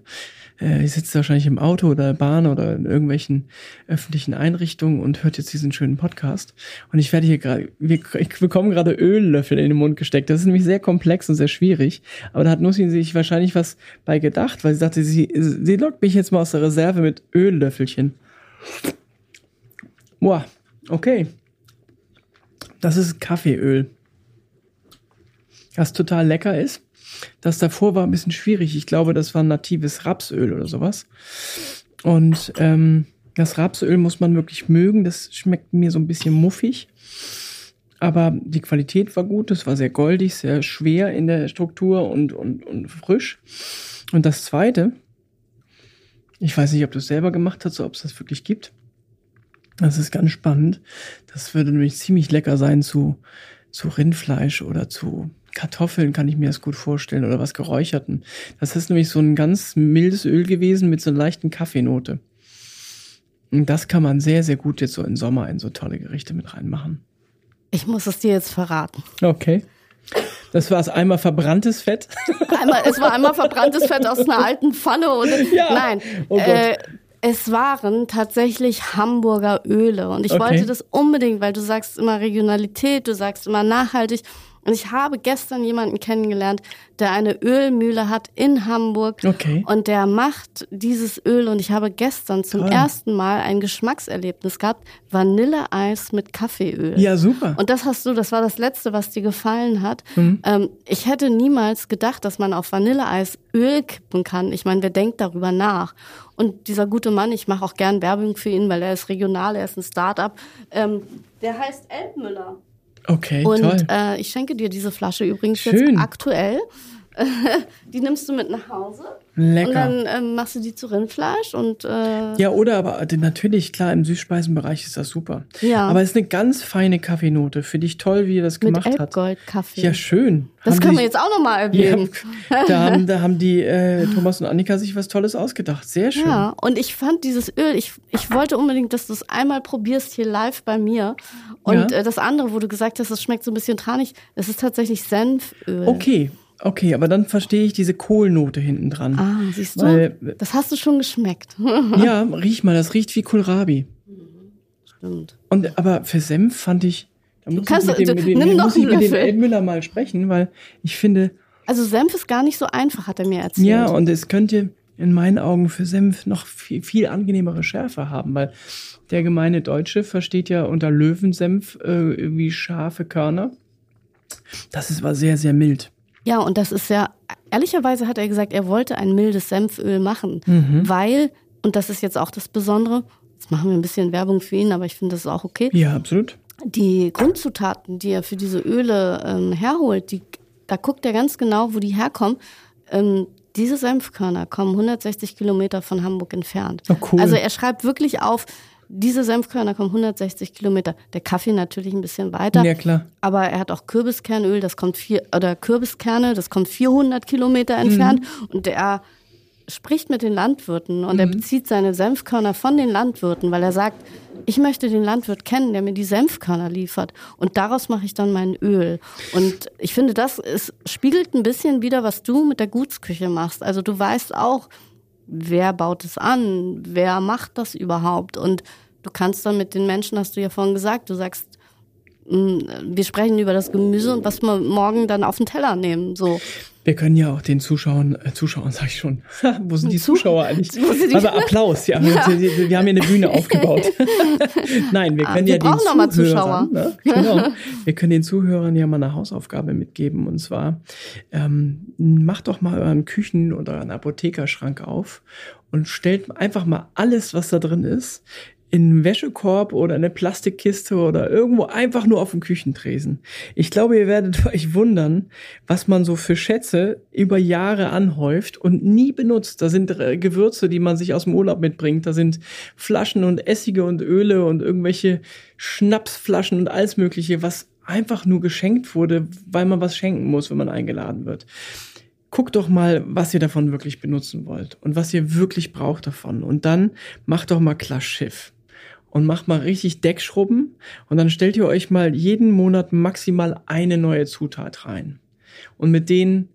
Äh, ihr sitzt wahrscheinlich im Auto oder Bahn oder in irgendwelchen öffentlichen Einrichtungen und hört jetzt diesen schönen Podcast. Und ich werde hier gerade, wir- ich bekomme gerade Öllöffel in den Mund gesteckt. Das ist nämlich sehr komplex und sehr schwierig. Aber da hat Nussin sich wahrscheinlich was bei gedacht, weil sie sagte, sie, sie lockt mich jetzt mal aus der Reserve mit Öllöffelchen. Boah, okay. Das ist Kaffeeöl was total lecker ist. Das davor war ein bisschen schwierig. Ich glaube, das war natives Rapsöl oder sowas. Und ähm, das Rapsöl muss man wirklich mögen. Das schmeckt mir so ein bisschen muffig. Aber die Qualität war gut. Es war sehr goldig, sehr schwer in der Struktur und, und, und frisch. Und das zweite, ich weiß nicht, ob du es selber gemacht hast ob es das wirklich gibt. Das ist ganz spannend. Das würde nämlich ziemlich lecker sein zu, zu Rindfleisch oder zu Kartoffeln, kann ich mir das gut vorstellen, oder was Geräucherten. Das ist nämlich so ein ganz mildes Öl gewesen mit so einer leichten Kaffeenote. Und das kann man sehr, sehr gut jetzt so im Sommer in so tolle Gerichte mit reinmachen. Ich muss es dir jetzt verraten. Okay. Das war es einmal verbranntes Fett. Einmal, es war einmal verbranntes Fett aus einer alten Pfanne und Ja. nein. Oh äh, es waren tatsächlich Hamburger Öle und ich Okay. wollte das unbedingt, weil du sagst immer Regionalität, du sagst immer nachhaltig. Und ich habe gestern jemanden kennengelernt, der eine Ölmühle hat in Hamburg. Okay. Und der macht dieses Öl und ich habe gestern zum Toll. ersten Mal ein Geschmackserlebnis gehabt. Vanilleeis mit Kaffeeöl. Ja, super. Und das hast du, das war das Letzte, was dir gefallen hat. Mhm. Ähm, ich hätte niemals gedacht, dass man auf Vanilleeis Öl kippen kann. Ich meine, wer denkt darüber nach? Und dieser gute Mann, ich mache auch gern Werbung für ihn, weil er ist regional, er ist ein Start-up. Ähm, der heißt Elbmüller. Okay, Und toll. äh, ich schenke dir diese Flasche übrigens Schön. jetzt aktuell. die nimmst du mit nach Hause. Lecker. Und dann ähm, machst du die zu Rindfleisch und äh, Ja, oder aber äh, natürlich, klar, im Süßspeisenbereich ist das super. Ja. Aber es ist eine ganz feine Kaffeenote. Finde ich toll, wie er das mit gemacht hat. Elbgold-Kaffee. Ja, schön. das Haben können die- wir jetzt auch nochmal Ja, erwähnen. da haben, da haben die äh, Thomas und Annika sich was Tolles ausgedacht. Sehr schön. Ja, und ich fand dieses Öl, ich, ich wollte unbedingt, dass du es einmal probierst hier live bei mir. Und Ja. äh, das andere, wo du gesagt hast, es schmeckt so ein bisschen tranig, es ist tatsächlich Senföl. Okay, okay, aber dann verstehe ich diese Kohlnote hinten dran. Ah, siehst du? Weil- das hast du schon geschmeckt. Ja, riech mal, das riecht wie Kohlrabi. Stimmt. Und aber für Senf fand ich, da muss kannst- ich mit dem, du- mit dem, nimm muss noch ich einen mit dem Löffel. Elbmüller mal sprechen, weil ich finde, Also Senf ist gar nicht so einfach, hat er mir erzählt. ja, und es könnte in meinen Augen für Senf noch viel, viel angenehmere Schärfe haben, weil der gemeine Deutsche versteht ja unter Löwensenf äh, irgendwie scharfe Körner. Das ist aber sehr, sehr mild. Ja, und das ist ja, ehrlicherweise hat er gesagt, er wollte ein mildes Senföl machen, Mhm. weil, und das ist jetzt auch das Besondere, jetzt machen wir ein bisschen Werbung für ihn, aber ich finde das ist auch okay, Ja, absolut. die Grundzutaten, die er für diese Öle ähm, herholt, die, da guckt er ganz genau, wo die herkommen. Ähm, diese Senfkörner kommen 160 Kilometer von Hamburg entfernt. Oh, cool. Also er schreibt wirklich auf, diese Senfkörner kommen 160 Kilometer. Der Kaffee natürlich ein bisschen weiter. Ja, klar. Aber er hat auch Kürbiskernöl, das kommt vier, oder Kürbiskerne, das kommt 400 Kilometer entfernt. Und der spricht mit den Landwirten und mhm. er bezieht seine Senfkörner von den Landwirten, weil er sagt, ich möchte den Landwirt kennen, der mir die Senfkörner liefert. Und daraus mache ich dann mein Öl. Und ich finde, das ist, spiegelt ein bisschen wieder, was du mit der Gutsküche machst. Also du weißt auch, wer baut es an, wer macht das überhaupt. Und du kannst dann mit den Menschen, hast du ja vorhin gesagt, du sagst, mm, wir sprechen über das Gemüse und was wir morgen dann auf den Teller nehmen. So. Wir können ja auch den Zuschauern, äh, Zuschauern sag ich schon, wo sind die Zuschauer eigentlich? Also Applaus, ja. ja. Wir, wir, haben hier eine Bühne aufgebaut. Nein, wir ah, können wir ja den Zuhörern, ne? genau, wir können den Zuhörern ja mal eine Hausaufgabe mitgeben und zwar ähm, macht doch mal euren Küchen- oder euren Apothekerschrank auf und stellt einfach mal alles, was da drin ist, in einen Wäschekorb oder eine Plastikkiste oder irgendwo einfach nur auf dem Küchentresen. Ich glaube, ihr werdet euch wundern, was man so für Schätze über Jahre anhäuft und nie benutzt. Da sind äh, Gewürze, die man sich aus dem Urlaub mitbringt. Da sind Flaschen und Essige und Öle und irgendwelche Schnapsflaschen und alles Mögliche, was einfach nur geschenkt wurde, weil man was schenken muss, wenn man eingeladen wird guckt doch mal, was ihr davon wirklich benutzen wollt und was ihr wirklich braucht davon. Und dann macht doch mal klar Schiff und macht mal richtig Deckschrubben und dann stellt ihr euch mal jeden Monat maximal eine neue Zutat rein. Und mit denen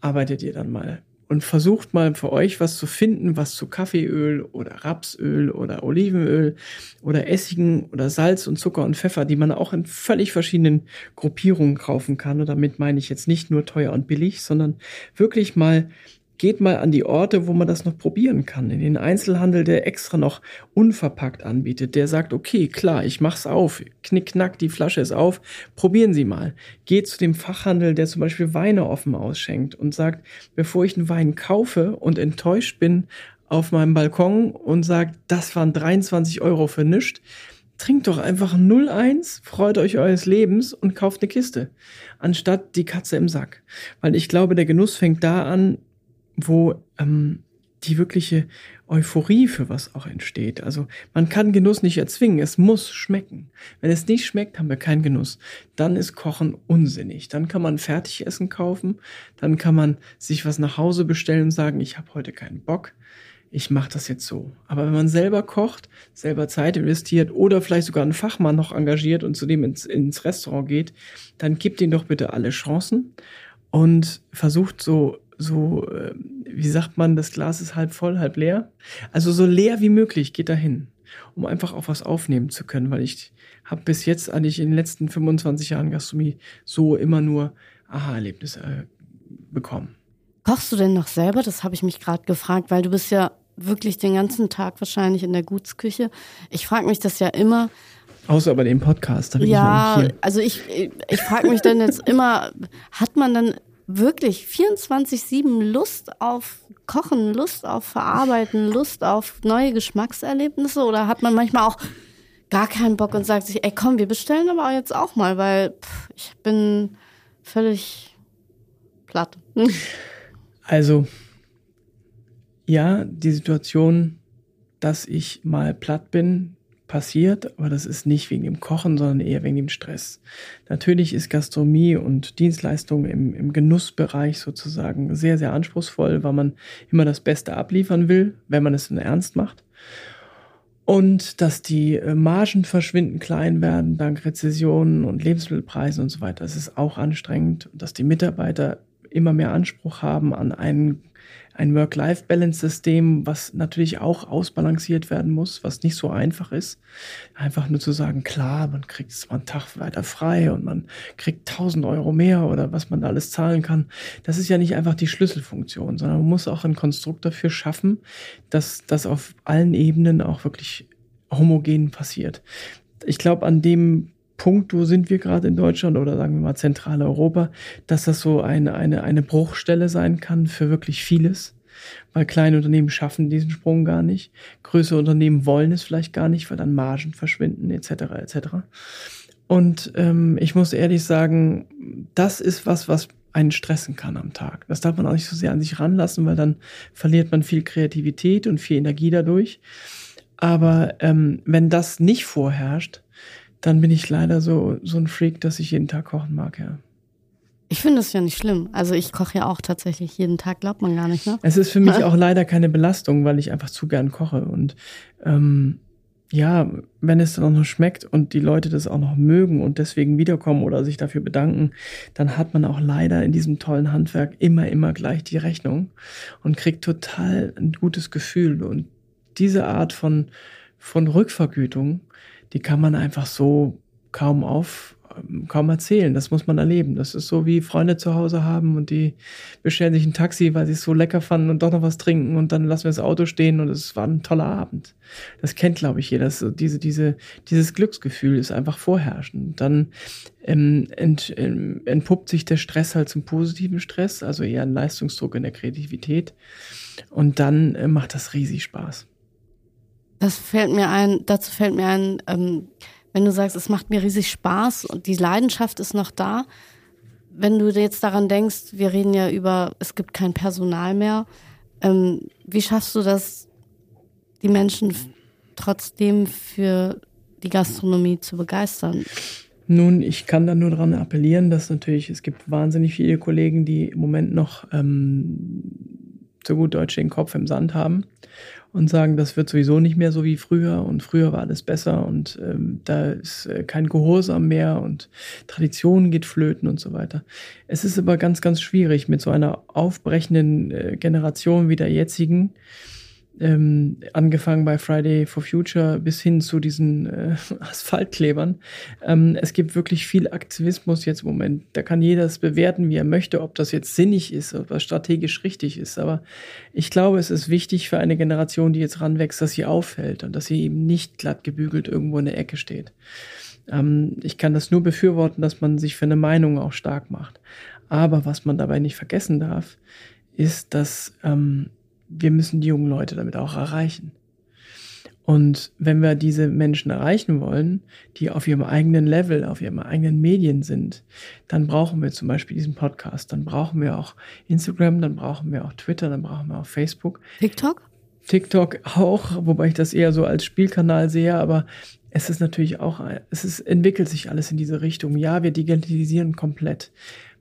arbeitet ihr dann mal und versucht mal für euch was zu finden, was zu Kaffeeöl oder Rapsöl oder Olivenöl oder Essigen oder Salz und Zucker und Pfeffer, die man auch in völlig verschiedenen Gruppierungen kaufen kann. Und damit meine ich jetzt nicht nur teuer und billig, sondern wirklich mal geht mal an die Orte, wo man das noch probieren kann. In den Einzelhandel, der extra noch unverpackt anbietet, der sagt, okay, klar, ich mach's auf, knick, knack, die Flasche ist auf, probieren Sie mal. Geht zu dem Fachhandel, der zum Beispiel Weine offen ausschenkt und sagt, bevor ich einen Wein kaufe und enttäuscht bin auf meinem Balkon und sagt, das waren 23 Euro für nichts, trinkt doch einfach 01, freut euch eures Lebens und kauft eine Kiste, anstatt die Katze im Sack. Weil ich glaube, der Genuss fängt da an, wo ähm, die wirkliche Euphorie für was auch entsteht. Also man kann Genuss nicht erzwingen, es muss schmecken. Wenn es nicht schmeckt, haben wir keinen Genuss. Dann ist Kochen unsinnig. Dann kann man Fertigessen kaufen, dann kann man sich was nach Hause bestellen und sagen, ich habe heute keinen Bock, ich mache das jetzt so. Aber wenn man selber kocht, selber Zeit investiert oder vielleicht sogar einen Fachmann noch engagiert und zudem ins, ins Restaurant geht, dann gibt ihn doch bitte alle Chancen und versucht so so, ähm, wie sagt man, das Glas ist halb voll, halb leer. Also so leer wie möglich geht dahin, um einfach auch was aufnehmen zu können, weil ich habe bis jetzt eigentlich in den letzten 25 Jahren Gastronomie so immer nur Aha-Erlebnisse äh, bekommen. Kochst du denn noch selber? Das habe ich mich gerade gefragt, weil du bist ja wirklich den ganzen Tag wahrscheinlich in der Gutsküche. Ich frage mich das ja immer. Außer bei dem Podcast. Da bin ja, ich also ich, ich frage mich dann jetzt immer, hat man dann wirklich 24-7 Lust auf Kochen, Lust auf Verarbeiten, Lust auf neue Geschmackserlebnisse? Oder hat man manchmal auch gar keinen Bock und sagt sich, ey komm, wir bestellen aber jetzt auch mal, weil pff, ich bin völlig platt. Also, ja, die Situation, dass ich mal platt bin, passiert, aber das ist nicht wegen dem Kochen, sondern eher wegen dem Stress. Natürlich ist Gastronomie und Dienstleistung im, im Genussbereich sozusagen sehr, sehr anspruchsvoll, weil man immer das Beste abliefern will, wenn man es in Ernst macht. Und dass die äh, Margen verschwinden klein werden dank Rezessionen und Lebensmittelpreisen und so weiter. Das ist auch anstrengend. Dass die Mitarbeiter immer mehr Anspruch haben an einen ein Work-Life-Balance-System, was natürlich auch ausbalanciert werden muss, was nicht so einfach ist. Einfach nur zu sagen, klar, man kriegt es mal einen Tag weiter frei und man kriegt 1000 Euro mehr oder was man da alles zahlen kann. Das ist ja nicht einfach die Schlüsselfunktion, sondern man muss auch ein Konstrukt dafür schaffen, dass das auf allen Ebenen auch wirklich homogen passiert. Ich glaube, an dem Punkt, wo sind wir gerade in Deutschland oder sagen wir mal Zentraleuropa, dass das so eine, eine, eine Bruchstelle sein kann für wirklich vieles. Weil kleine Unternehmen schaffen diesen Sprung gar nicht. Größere Unternehmen wollen es vielleicht gar nicht, weil dann Margen verschwinden, etc. etc. Und ähm, ich muss ehrlich sagen, das ist was, was einen stressen kann am Tag. Das darf man auch nicht so sehr an sich ranlassen, weil dann verliert man viel Kreativität und viel Energie dadurch. Aber ähm, wenn das nicht vorherrscht, dann bin ich leider so, so ein Freak, dass ich jeden Tag kochen mag, ja. Ich finde es ja nicht schlimm. Also ich koche ja auch tatsächlich jeden Tag, glaubt man gar nicht, ne? Es ist für mich auch leider keine Belastung, weil ich einfach zu gern koche. Und ähm, ja, wenn es dann auch noch schmeckt und die Leute das auch noch mögen und deswegen wiederkommen oder sich dafür bedanken, dann hat man auch leider in diesem tollen Handwerk immer, immer gleich die Rechnung und kriegt total ein gutes Gefühl. Und diese Art von, von Rückvergütung, die kann man einfach so kaum auf, kaum erzählen. Das muss man erleben. Das ist so wie Freunde zu Hause haben und die bestellen sich ein Taxi, weil sie es so lecker fanden und doch noch was trinken und dann lassen wir das Auto stehen und es war ein toller Abend. Das kennt, glaube ich, jeder. So diese, diese, dieses Glücksgefühl ist einfach vorherrschend. Dann ähm, ent, ähm, entpuppt sich der Stress halt zum positiven Stress, also eher ein Leistungsdruck in der Kreativität. Und dann äh, macht das riesig Spaß. Das fällt mir ein, dazu fällt mir ein, ähm, wenn du sagst, es macht mir riesig Spaß und die Leidenschaft ist noch da, wenn du jetzt daran denkst, wir reden ja über, es gibt kein Personal mehr, ähm, wie schaffst du das, die Menschen trotzdem für die Gastronomie zu begeistern? Nun, ich kann da nur daran appellieren, dass natürlich, es gibt wahnsinnig viele Kollegen, die im Moment noch ähm, so gut Deutsch den Kopf im Sand haben und sagen, das wird sowieso nicht mehr so wie früher und früher war alles besser und ähm, da ist äh, kein Gehorsam mehr und Tradition geht flöten und so weiter. Es ist aber ganz, ganz schwierig mit so einer aufbrechenden äh, Generation wie der jetzigen, ähm, angefangen bei Friday for Future bis hin zu diesen äh, Asphaltklebern. Ähm, es gibt wirklich viel Aktivismus jetzt im Moment. Da kann jeder es bewerten, wie er möchte, ob das jetzt sinnig ist, ob das strategisch richtig ist. Aber ich glaube, es ist wichtig für eine Generation, die jetzt ranwächst, dass sie auffällt und dass sie eben nicht glatt gebügelt irgendwo in der Ecke steht. Ähm, ich kann das nur befürworten, dass man sich für eine Meinung auch stark macht. Aber was man dabei nicht vergessen darf, ist, dass ähm, wir müssen die jungen Leute damit auch erreichen. Und wenn wir diese Menschen erreichen wollen, die auf ihrem eigenen Level, auf ihrem eigenen Medien sind, dann brauchen wir zum Beispiel diesen Podcast, dann brauchen wir auch Instagram, dann brauchen wir auch Twitter, dann brauchen wir auch Facebook. TikTok? TikTok auch, wobei ich das eher so als Spielkanal sehe, aber es ist natürlich auch, es ist, entwickelt sich alles in diese Richtung. Ja, wir digitalisieren komplett.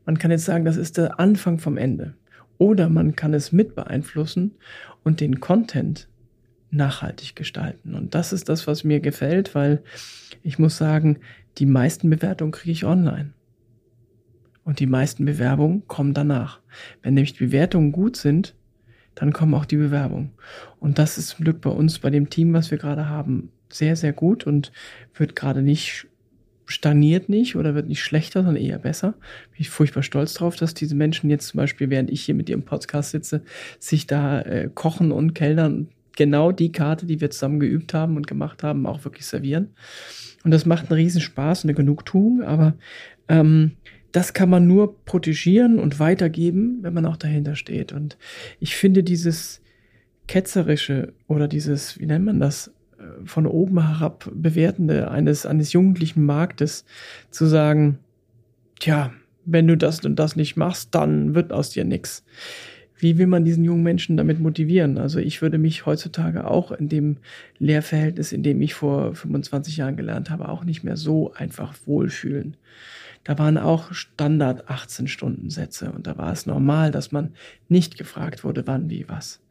Man kann jetzt sagen, das ist der Anfang vom Ende. Oder man kann es mit beeinflussen und den Content nachhaltig gestalten. Und das ist das, was mir gefällt, weil ich muss sagen, die meisten Bewertungen kriege ich online. Und die meisten Bewerbungen kommen danach. Wenn nämlich die Bewertungen gut sind, dann kommen auch die Bewerbungen. Und das ist zum Glück bei uns, bei dem Team, was wir gerade haben, sehr, sehr gut und wird gerade nicht stagniert nicht oder wird nicht schlechter, sondern eher besser. Bin ich furchtbar stolz drauf, dass diese Menschen jetzt zum Beispiel, während ich hier mit im Podcast sitze, sich da äh, kochen und kellnern genau die Karte, die wir zusammen geübt haben und gemacht haben, auch wirklich servieren. Und das macht einen riesen Spaß und eine Genugtuung, aber ähm, das kann man nur protegieren und weitergeben, wenn man auch dahinter steht. Und ich finde dieses ketzerische oder dieses, wie nennt man das, von oben herab bewertende eines, eines jugendlichen Marktes zu sagen, tja, wenn du das und das nicht machst, dann wird aus dir nichts. Wie will man diesen jungen Menschen damit motivieren? Also ich würde mich heutzutage auch in dem Lehrverhältnis, in dem ich vor 25 Jahren gelernt habe, auch nicht mehr so einfach wohlfühlen. Da waren auch Standard 18 Stunden Sätze und da war es normal, dass man nicht gefragt wurde, wann, wie, was.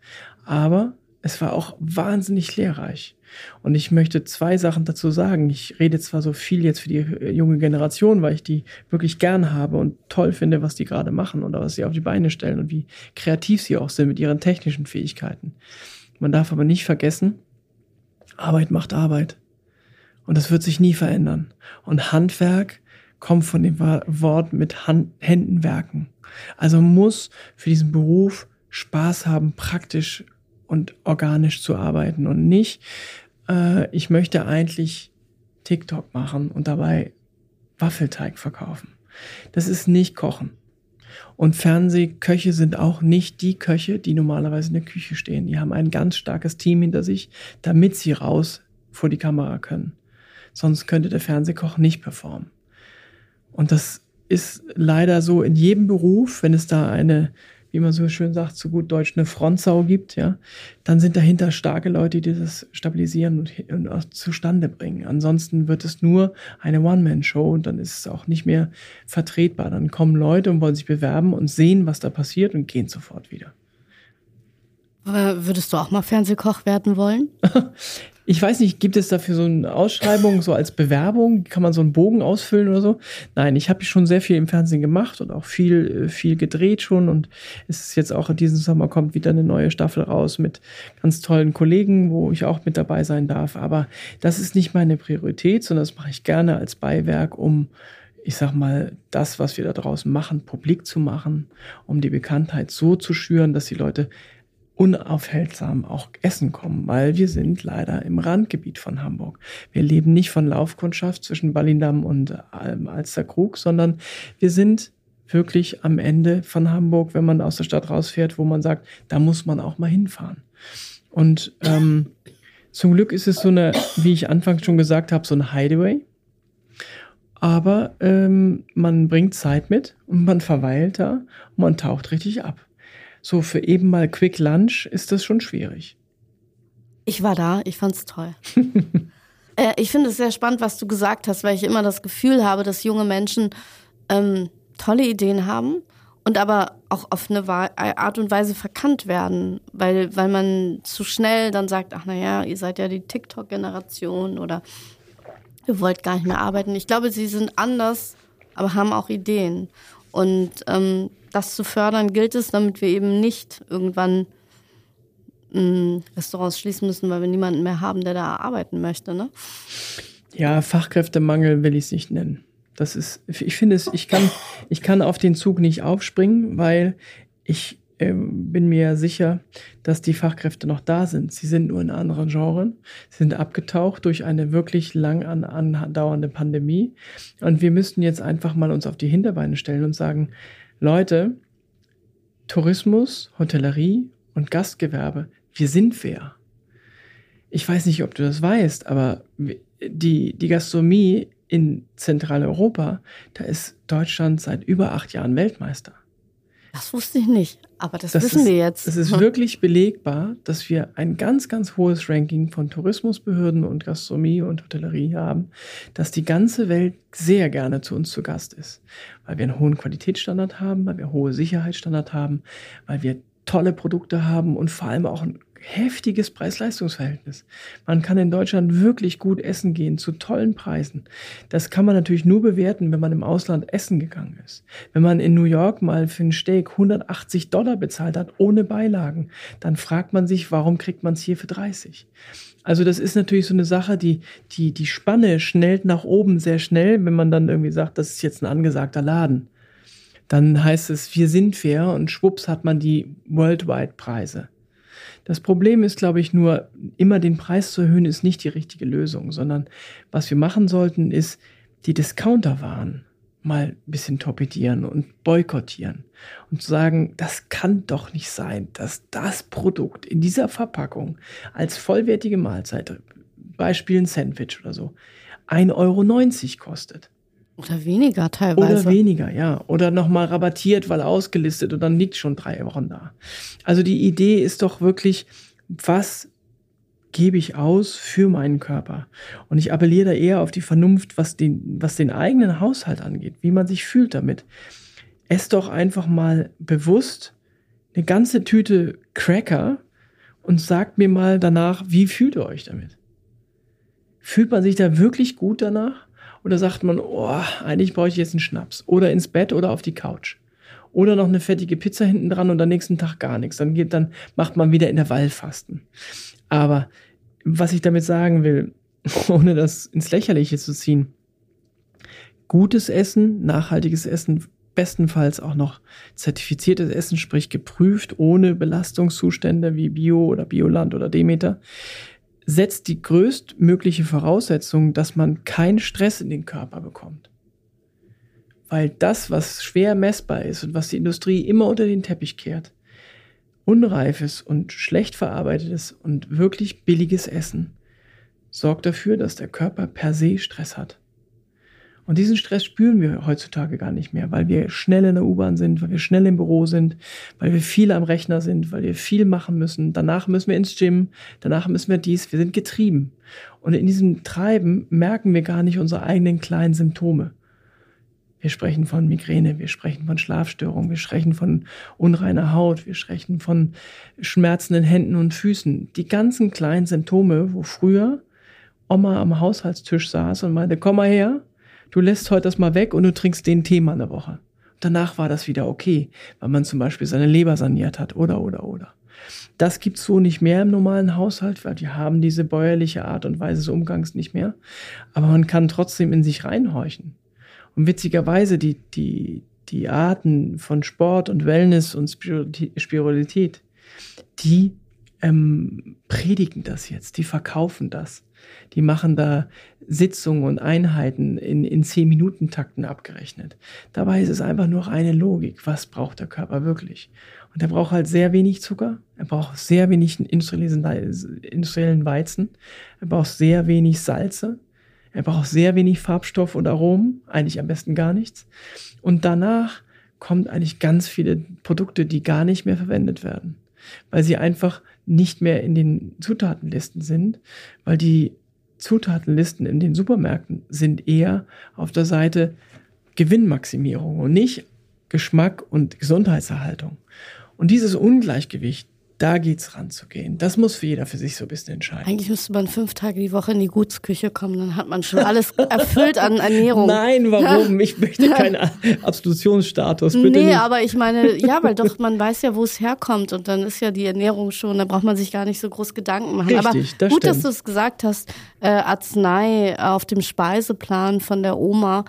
Aber es war auch wahnsinnig lehrreich. Und ich möchte zwei Sachen dazu sagen. Ich rede zwar so viel jetzt für die äh, junge Generation, weil ich die wirklich gern habe und toll finde, was die gerade machen oder was sie auf die Beine stellen und wie kreativ sie auch sind mit ihren technischen Fähigkeiten. Man darf aber nicht vergessen, Arbeit macht Arbeit. Und das wird sich nie verändern. Und Handwerk kommt von dem Wort mit Hand, Händen werken. Also muss für diesen Beruf Spaß haben, praktisch und organisch zu arbeiten und nicht, äh, ich möchte eigentlich TikTok machen und dabei Waffelteig verkaufen. Das ist nicht Kochen. Und Fernsehköche sind auch nicht die Köche, die normalerweise in der Küche stehen. Die haben ein ganz starkes Team hinter sich, damit sie raus vor die Kamera können. Sonst könnte der Fernsehkoch nicht performen. Und das ist leider so in jedem Beruf, wenn es da eine wie man so schön sagt, zu gut Deutsch eine Frontsau gibt, ja, dann sind dahinter starke Leute, die das stabilisieren und, und auch zustande bringen. Ansonsten wird es nur eine One-Man-Show und dann ist es auch nicht mehr vertretbar. Dann kommen Leute und wollen sich bewerben und sehen, was da passiert und gehen sofort wieder. Aber würdest du auch mal Fernsehkoch werden wollen? Ich weiß nicht, gibt es dafür so eine Ausschreibung, so als Bewerbung? Kann man so einen Bogen ausfüllen oder so? Nein, ich habe schon sehr viel im Fernsehen gemacht und auch viel, äh, viel gedreht schon. Und es ist jetzt auch in diesem Sommer kommt wieder eine neue Staffel raus mit ganz tollen Kollegen, wo ich auch mit dabei sein darf. Aber das ist nicht meine Priorität, sondern das mache ich gerne als Beiwerk, um ich sag mal, das, was wir da draußen machen, publik zu machen, um die Bekanntheit so zu schüren, dass die Leute unaufhaltsam auch essen kommen, weil wir sind leider im Randgebiet von Hamburg. Wir leben nicht von Laufkundschaft zwischen Ballindamm und ähm, Alsterkrug, sondern wir sind wirklich am Ende von Hamburg, wenn man aus der Stadt rausfährt, wo man sagt, da muss man auch mal hinfahren. Und ähm, zum Glück ist es so eine, wie ich anfangs schon gesagt habe, so ein Hideaway. Aber ähm, man bringt Zeit mit und man verweilt da und man taucht richtig ab so für eben mal Quick Lunch ist das schon schwierig. Ich war da, ich fand's toll. äh, ich finde es sehr spannend, was du gesagt hast, weil ich immer das Gefühl habe, dass junge Menschen ähm, tolle Ideen haben und aber auch auf eine Art und Weise verkannt werden, weil, weil man zu schnell dann sagt, ach naja, ihr seid ja die TikTok-Generation oder ihr wollt gar nicht mehr arbeiten. Ich glaube, sie sind anders, aber haben auch Ideen. Und ähm, das zu fördern gilt es, damit wir eben nicht irgendwann mh, hm, Restaurants schließen müssen, weil wir niemanden mehr haben, der da arbeiten möchte. Ne? Ja, Fachkräftemangel will ich es nicht nennen. Das ist, ich finde es, ich kann, ich kann auf den Zug nicht aufspringen, weil ich bin mir sicher, dass die Fachkräfte noch da sind. Sie sind nur in anderen Genren, sie sind abgetaucht durch eine wirklich lang an, andauernde Pandemie. Und wir müssten jetzt einfach mal uns auf die Hinterbeine stellen und sagen, Leute, Tourismus, Hotellerie und Gastgewerbe, wir sind wer. Ich weiß nicht, ob du das weißt, aber die, die Gastronomie in Zentraleuropa, da ist Deutschland seit über acht Jahren Weltmeister. Das wusste ich nicht, aber das, das wissen ist, wir jetzt. Es ist wirklich belegbar, dass wir ein ganz, ganz hohes Ranking von Tourismusbehörden und Gastronomie und Hotellerie haben, dass die ganze Welt sehr gerne zu uns zu Gast ist, weil wir einen hohen Qualitätsstandard haben, weil wir hohe Sicherheitsstandard haben, weil wir tolle Produkte haben und vor allem auch ein heftiges Preis-Leistungs-Verhältnis. Man kann in Deutschland wirklich gut essen gehen zu tollen Preisen. Das kann man natürlich nur bewerten, wenn man im Ausland essen gegangen ist. Wenn man in New York mal für ein Steak 180 Dollar bezahlt hat, ohne Beilagen, dann fragt man sich, warum kriegt man es hier für 30? Also das ist natürlich so eine Sache, die, die, die Spanne schnellt nach oben sehr schnell, wenn man dann irgendwie sagt, das ist jetzt ein angesagter Laden. Dann heißt es, wir sind fair und schwupps hat man die Worldwide-Preise. Das Problem ist, glaube ich, nur, immer den Preis zu erhöhen, ist nicht die richtige Lösung, sondern was wir machen sollten, ist die Discounterwaren mal ein bisschen torpedieren und boykottieren und zu sagen, das kann doch nicht sein, dass das Produkt in dieser Verpackung als vollwertige Mahlzeit, Beispiel ein Sandwich oder so, 1,90 Euro kostet. Oder weniger teilweise. Oder weniger, ja. Oder nochmal rabattiert, weil ausgelistet und dann liegt schon drei Wochen da. Also die Idee ist doch wirklich, was gebe ich aus für meinen Körper? Und ich appelliere da eher auf die Vernunft, was den, was den eigenen Haushalt angeht, wie man sich fühlt damit. Esst doch einfach mal bewusst eine ganze Tüte Cracker und sagt mir mal danach, wie fühlt ihr euch damit? Fühlt man sich da wirklich gut danach? Oder sagt man, oh, eigentlich brauche ich jetzt einen Schnaps. Oder ins Bett oder auf die Couch. Oder noch eine fettige Pizza hinten dran und am nächsten Tag gar nichts. Dann geht, dann macht man wieder Intervallfasten. Aber was ich damit sagen will, ohne das ins Lächerliche zu ziehen, gutes Essen, nachhaltiges Essen, bestenfalls auch noch zertifiziertes Essen, sprich geprüft, ohne Belastungszustände wie Bio oder Bioland oder Demeter, setzt die größtmögliche Voraussetzung, dass man keinen Stress in den Körper bekommt. Weil das, was schwer messbar ist und was die Industrie immer unter den Teppich kehrt, unreifes und schlecht verarbeitetes und wirklich billiges Essen sorgt dafür, dass der Körper per se Stress hat. Und diesen Stress spüren wir heutzutage gar nicht mehr, weil wir schnell in der U-Bahn sind, weil wir schnell im Büro sind, weil wir viel am Rechner sind, weil wir viel machen müssen. Danach müssen wir ins Gym, danach müssen wir dies. Wir sind getrieben. Und in diesem Treiben merken wir gar nicht unsere eigenen kleinen Symptome. Wir sprechen von Migräne, wir sprechen von Schlafstörungen, wir sprechen von unreiner Haut, wir sprechen von schmerzenden Händen und Füßen. Die ganzen kleinen Symptome, wo früher Oma am Haushaltstisch saß und meinte, komm mal her, du lässt heute das mal weg und du trinkst den Tee mal eine Woche. Danach war das wieder okay, weil man zum Beispiel seine Leber saniert hat oder, oder, oder. Das gibt's so nicht mehr im normalen Haushalt, weil die haben diese bäuerliche Art und Weise des Umgangs nicht mehr. Aber man kann trotzdem in sich reinhorchen. Und witzigerweise, die, die, die Arten von Sport und Wellness und Spiritualität, die ähm, predigen das jetzt, die verkaufen das. Die machen da Sitzungen und Einheiten in, in 10-Minuten-Takten abgerechnet. Dabei ist es einfach nur eine Logik. Was braucht der Körper wirklich? Und er braucht halt sehr wenig Zucker. Er braucht sehr wenig industriellen Weizen. Er braucht sehr wenig Salze. Er braucht sehr wenig Farbstoff und Aromen, eigentlich am besten gar nichts. Und danach kommt eigentlich ganz viele Produkte, die gar nicht mehr verwendet werden, weil sie einfach nicht mehr in den Zutatenlisten sind, weil die Zutatenlisten in den Supermärkten sind eher auf der Seite Gewinnmaximierung und nicht Geschmack und Gesundheitserhaltung. Und dieses Ungleichgewicht, da geht's ranzugehen. Das muss für jeder für sich so ein bisschen entscheiden. Eigentlich müsste man fünf Tage die Woche in die Gutsküche kommen, dann hat man schon alles erfüllt an Ernährung. Nein, warum? Ich möchte keinen Absolutionsstatus. Bitte nee, nicht. aber ich meine, ja, weil doch man weiß ja, wo es herkommt und dann ist ja die Ernährung schon, da braucht man sich gar nicht so groß Gedanken machen. Richtig, aber das gut, stimmt. dass du es gesagt hast, äh, Arznei auf dem Speiseplan von der Oma.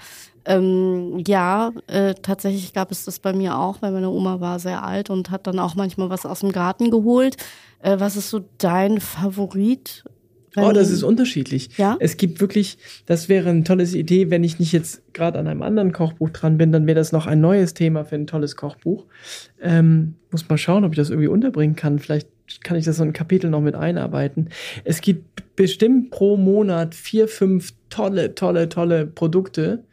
Ähm, ja, äh, tatsächlich gab es das bei mir auch, weil meine Oma war sehr alt und hat dann auch manchmal was aus dem Garten geholt. Äh, was ist so dein Favorit? Oh, das ist unterschiedlich. Ja? Es gibt wirklich, das wäre eine tolle Idee, wenn ich nicht jetzt gerade an einem anderen Kochbuch dran bin, dann wäre das noch ein neues Thema für ein tolles Kochbuch. Ähm, muss mal schauen, ob ich das irgendwie unterbringen kann. Vielleicht kann ich das so ein Kapitel noch mit einarbeiten. Es gibt bestimmt pro Monat vier, fünf tolle, tolle, tolle Produkte,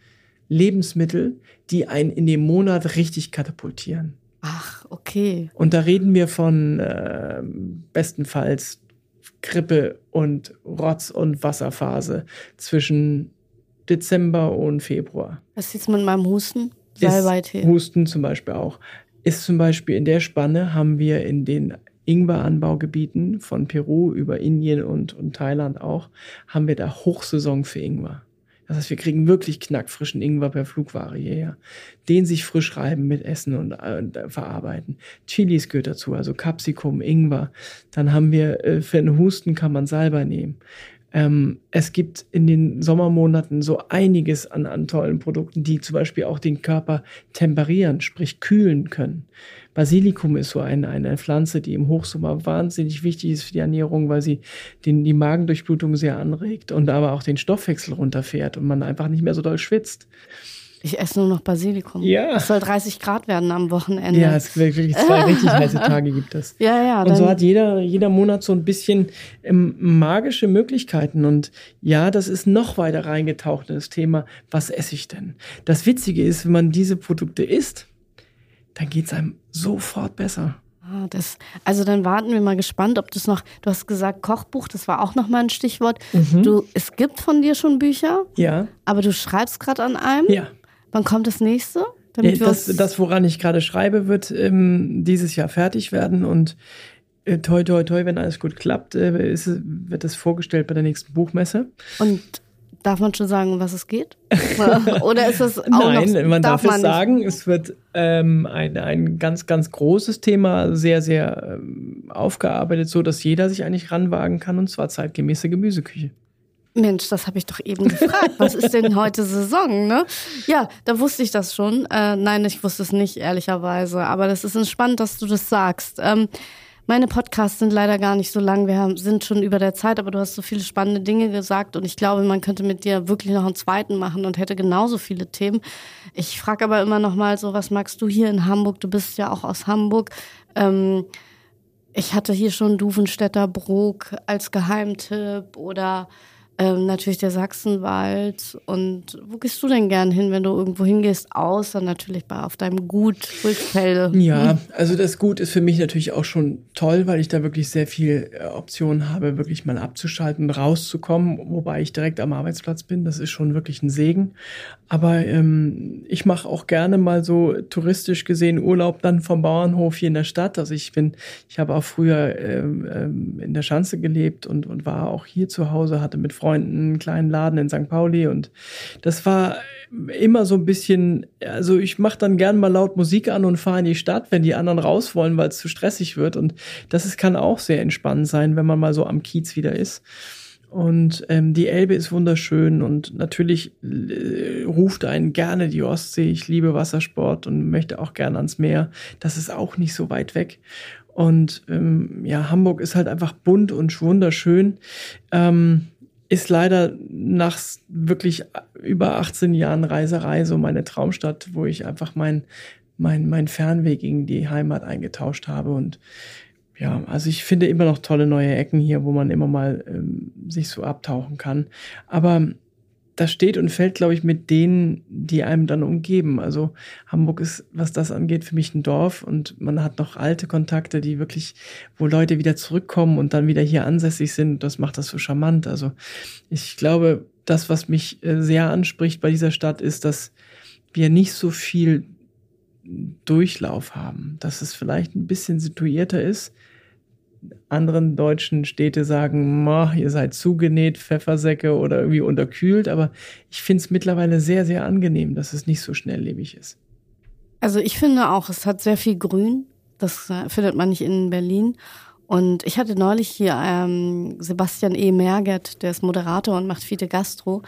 Lebensmittel, die einen in dem Monat richtig katapultieren. Ach, okay. Und da reden wir von äh, bestenfalls Grippe und Rotz- und Wasserphase zwischen Dezember und Februar. Was sieht's mit meinem Husten? Salbeitee. Husten zum Beispiel auch. Ist zum Beispiel in der Spanne haben wir in den Ingwer-Anbaugebieten von Peru über Indien und, und Thailand auch, haben wir da Hochsaison für Ingwer. Das heißt, wir kriegen wirklich knackfrischen Ingwer per Flugware hierher. Den sich frisch reiben mit Essen und, äh, äh, verarbeiten. Chilis gehört dazu, also Capsicum, Ingwer. Dann haben wir äh, für den Husten kann man Salbei nehmen. Ähm, es gibt in den Sommermonaten so einiges an, an tollen Produkten, die zum Beispiel auch den Körper temperieren, sprich kühlen können. Basilikum ist so eine, eine Pflanze, die im Hochsommer wahnsinnig wichtig ist für die Ernährung, weil sie den, die Magendurchblutung sehr anregt und aber auch den Stoffwechsel runterfährt und man einfach nicht mehr so doll schwitzt. Ich esse nur noch Basilikum. Ja. Es soll 30 Grad werden am Wochenende. Ja, es gibt wirklich zwei richtig heiße Tage gibt es. ja, ja. Und so hat jeder, jeder Monat so ein bisschen ähm, magische Möglichkeiten. Und ja, das ist noch weiter reingetaucht in das Thema, was esse ich denn? Das Witzige ist, wenn man diese Produkte isst, dann geht's einem sofort besser. Ah, das, also dann warten wir mal gespannt, ob du es noch, du hast gesagt Kochbuch, das war auch nochmal ein Stichwort. Mhm. Du, es gibt von dir schon Bücher, Ja, aber du schreibst gerade an einem. ja. Wann kommt das nächste? Ja, Das, das, woran ich gerade schreibe, wird ähm, dieses Jahr fertig werden und äh, toi, toi, toi, wenn alles gut klappt, äh, ist, es- wird es vorgestellt bei der nächsten Buchmesse. Und darf man schon sagen, um was es geht? Oder ist das auch Nein, noch, man darf, man es nicht? sagen. Es wird ähm, ein, ein ganz, ganz großes Thema, sehr, sehr ähm, aufgearbeitet, so dass jeder sich eigentlich ranwagen kann, und zwar zeitgemäße Gemüseküche. Mensch, das habe ich doch eben gefragt. Was ist denn heute Saison, ne? Ja, da wusste ich das schon. Äh, nein, ich wusste es nicht, ehrlicherweise. Aber das ist spannend, dass du das sagst. Ähm, meine Podcasts sind leider gar nicht so lang. Wir haben, sind schon über der Zeit, aber du hast so viele spannende Dinge gesagt und ich glaube, man könnte mit dir wirklich noch einen zweiten machen und hätte genauso viele Themen. Ich frage aber immer noch mal so, was magst du hier in Hamburg? Du bist ja auch aus Hamburg. Ähm, ich hatte hier schon Duvenstädter Brook als Geheimtipp oder ähm, natürlich der Sachsenwald. Und wo gehst du denn gern hin, wenn du irgendwo hingehst, außer natürlich bei, auf deinem Gut Rückfelde? Ja, also das Gut ist für mich natürlich auch schon toll, weil ich da wirklich sehr viel äh, Optionen habe, wirklich mal abzuschalten, rauszukommen, wobei ich direkt am Arbeitsplatz bin. Das ist schon wirklich ein Segen. Aber ähm, ich mache auch gerne mal so touristisch gesehen Urlaub dann vom Bauernhof hier in der Stadt. Also ich bin, ich habe auch früher ähm, ähm, in der Schanze gelebt und, und war auch hier zu Hause, hatte mit Freunden einen kleinen Laden in St. Pauli und das war immer so ein bisschen, also ich mache dann gern mal laut Musik an und fahre in die Stadt, wenn die anderen raus wollen, weil es zu stressig wird und das ist, kann auch sehr entspannend sein, wenn man mal so am Kiez wieder ist. Und ähm, die Elbe ist wunderschön und natürlich äh, ruft einen gerne die Ostsee. Ich liebe Wassersport und möchte auch gerne ans Meer. Das ist auch nicht so weit weg. Und ähm, ja, Hamburg ist halt einfach bunt und wunderschön. Ähm, ist leider nach wirklich über 18 Jahren Reiserei so meine Traumstadt, wo ich einfach mein, mein, mein Fernweg gegen die Heimat eingetauscht habe. Und ja, also ich finde immer noch tolle neue Ecken hier, wo man immer mal ähm, sich so abtauchen kann. Aber das steht und fällt, glaube ich, mit denen, die einem dann umgeben. Also Hamburg ist, was das angeht, für mich ein Dorf und man hat noch alte Kontakte, die wirklich, wo Leute wieder zurückkommen und dann wieder hier ansässig sind. Das macht das so charmant. Also ich glaube, das, was mich äh, sehr anspricht bei dieser Stadt, ist, dass wir nicht so viel Durchlauf haben, dass es vielleicht ein bisschen situierter ist, anderen deutschen Städte sagen, ihr seid zugenäht, Pfeffersäcke oder irgendwie unterkühlt. Aber ich finde es mittlerweile sehr, sehr angenehm, dass es nicht so schnelllebig ist. Also ich finde auch, es hat sehr viel Grün. Das äh, findet man nicht in Berlin. Und ich hatte neulich hier ähm, Sebastian E. Merget, der ist Moderator und macht viele Gastro.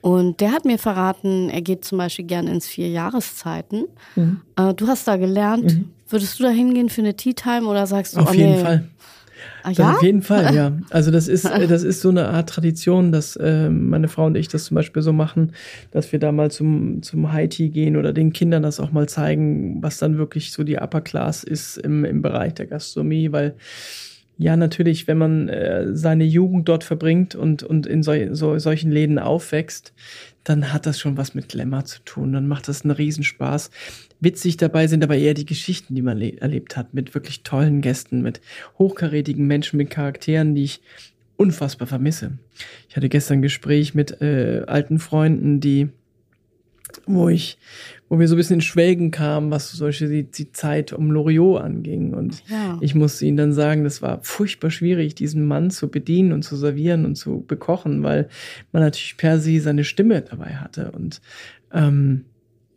Und der hat mir verraten, er geht zum Beispiel gern ins vier Jahreszeiten. Mhm. Äh, du hast da gelernt. Mhm. Würdest du da hingehen für eine Tea Time oder sagst du, Auf oh, jeden nee. Fall. Ah, ja? Auf jeden Fall, ja. Also das ist, das ist so eine Art Tradition, dass äh, meine Frau und ich das zum Beispiel so machen, dass wir da mal zum, zum High-Tea gehen oder den Kindern das auch mal zeigen, was dann wirklich so die Upper Class ist im, im Bereich der Gastronomie, weil ja, natürlich, wenn man äh, seine Jugend dort verbringt und, und in so, so, solchen Läden aufwächst, dann hat das schon was mit Glamour zu tun. Dann macht das einen Riesenspaß. Witzig dabei sind aber eher die Geschichten, die man erlebt hat, mit wirklich tollen Gästen, mit hochkarätigen Menschen, mit Charakteren, die ich unfassbar vermisse. Ich hatte gestern ein Gespräch mit äh, alten Freunden, die wo ich, wo wir so ein bisschen in Schwelgen kamen, was solche die, die Zeit um Loriot anging. Und ja. ich musste ihnen dann sagen, das war furchtbar schwierig, diesen Mann zu bedienen und zu servieren und zu bekochen, weil man natürlich per se seine Stimme dabei hatte. Und ähm,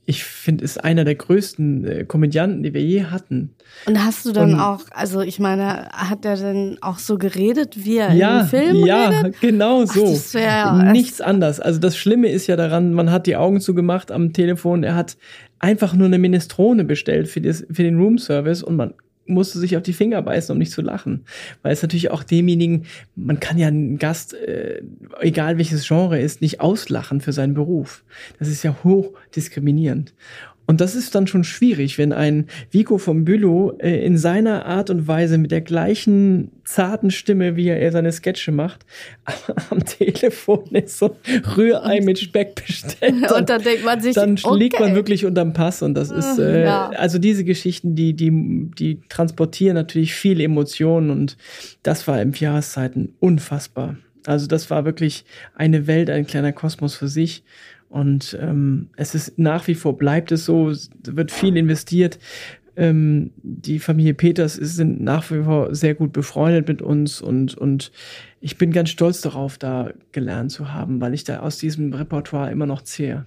ich finde, ist einer der größten äh, Komödianten, die wir je hatten. Und hast du dann und, auch, also ich meine, hat er denn auch so geredet, wie er ja, im Film ja, redet? Ja, genau so. Ach, ja Nichts anders. Also das Schlimme ist ja daran, man hat die Augen zugemacht am Telefon, er hat einfach nur eine Minestrone bestellt für, das, für den Roomservice und man musste sich auf die Finger beißen, um nicht zu lachen. Weil es natürlich auch demjenigen, man kann ja einen Gast, äh, egal welches Genre ist, nicht auslachen für seinen Beruf. Das ist ja hoch diskriminierend. Und das ist dann schon schwierig, wenn ein Vico vom Bülow äh, in seiner Art und Weise mit der gleichen zarten Stimme, wie er seine Sketche macht, am Telefon ist so Rührei mit Speck bestellt. und dann denkt man sich, dann okay. liegt man wirklich unterm Pass und das ist äh, ja. also diese Geschichten, die die die transportieren natürlich viel Emotionen und das war im Jahreszeiten unfassbar. Also das war wirklich eine Welt, ein kleiner Kosmos für sich und ähm, es ist nach wie vor bleibt es so, wird viel investiert. Ähm, die Familie Peters ist, sind nach wie vor sehr gut befreundet mit uns und, und ich bin ganz stolz darauf, da gelernt zu haben, weil ich da aus diesem Repertoire immer noch zehre.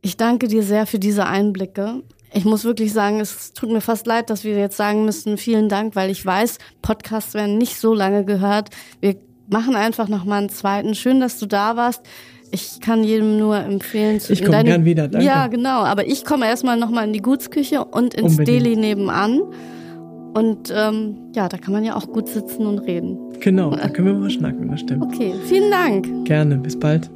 Ich danke dir sehr für diese Einblicke. Ich muss wirklich sagen, es tut mir fast leid, dass wir jetzt sagen müssen, vielen Dank, weil ich weiß, Podcasts werden nicht so lange gehört. Wir machen einfach noch mal einen zweiten. Schön, dass du da warst. Ich kann jedem nur empfehlen. Zu, ich komme gern wieder, danke. Ja, genau. Aber ich komme erstmal nochmal in die Gutsküche und ins Unbedingt. Deli nebenan. Und ähm, ja, da kann man ja auch gut sitzen und reden. Genau, da können wir mal schnacken, das stimmt. Okay, vielen Dank. Gerne, bis bald.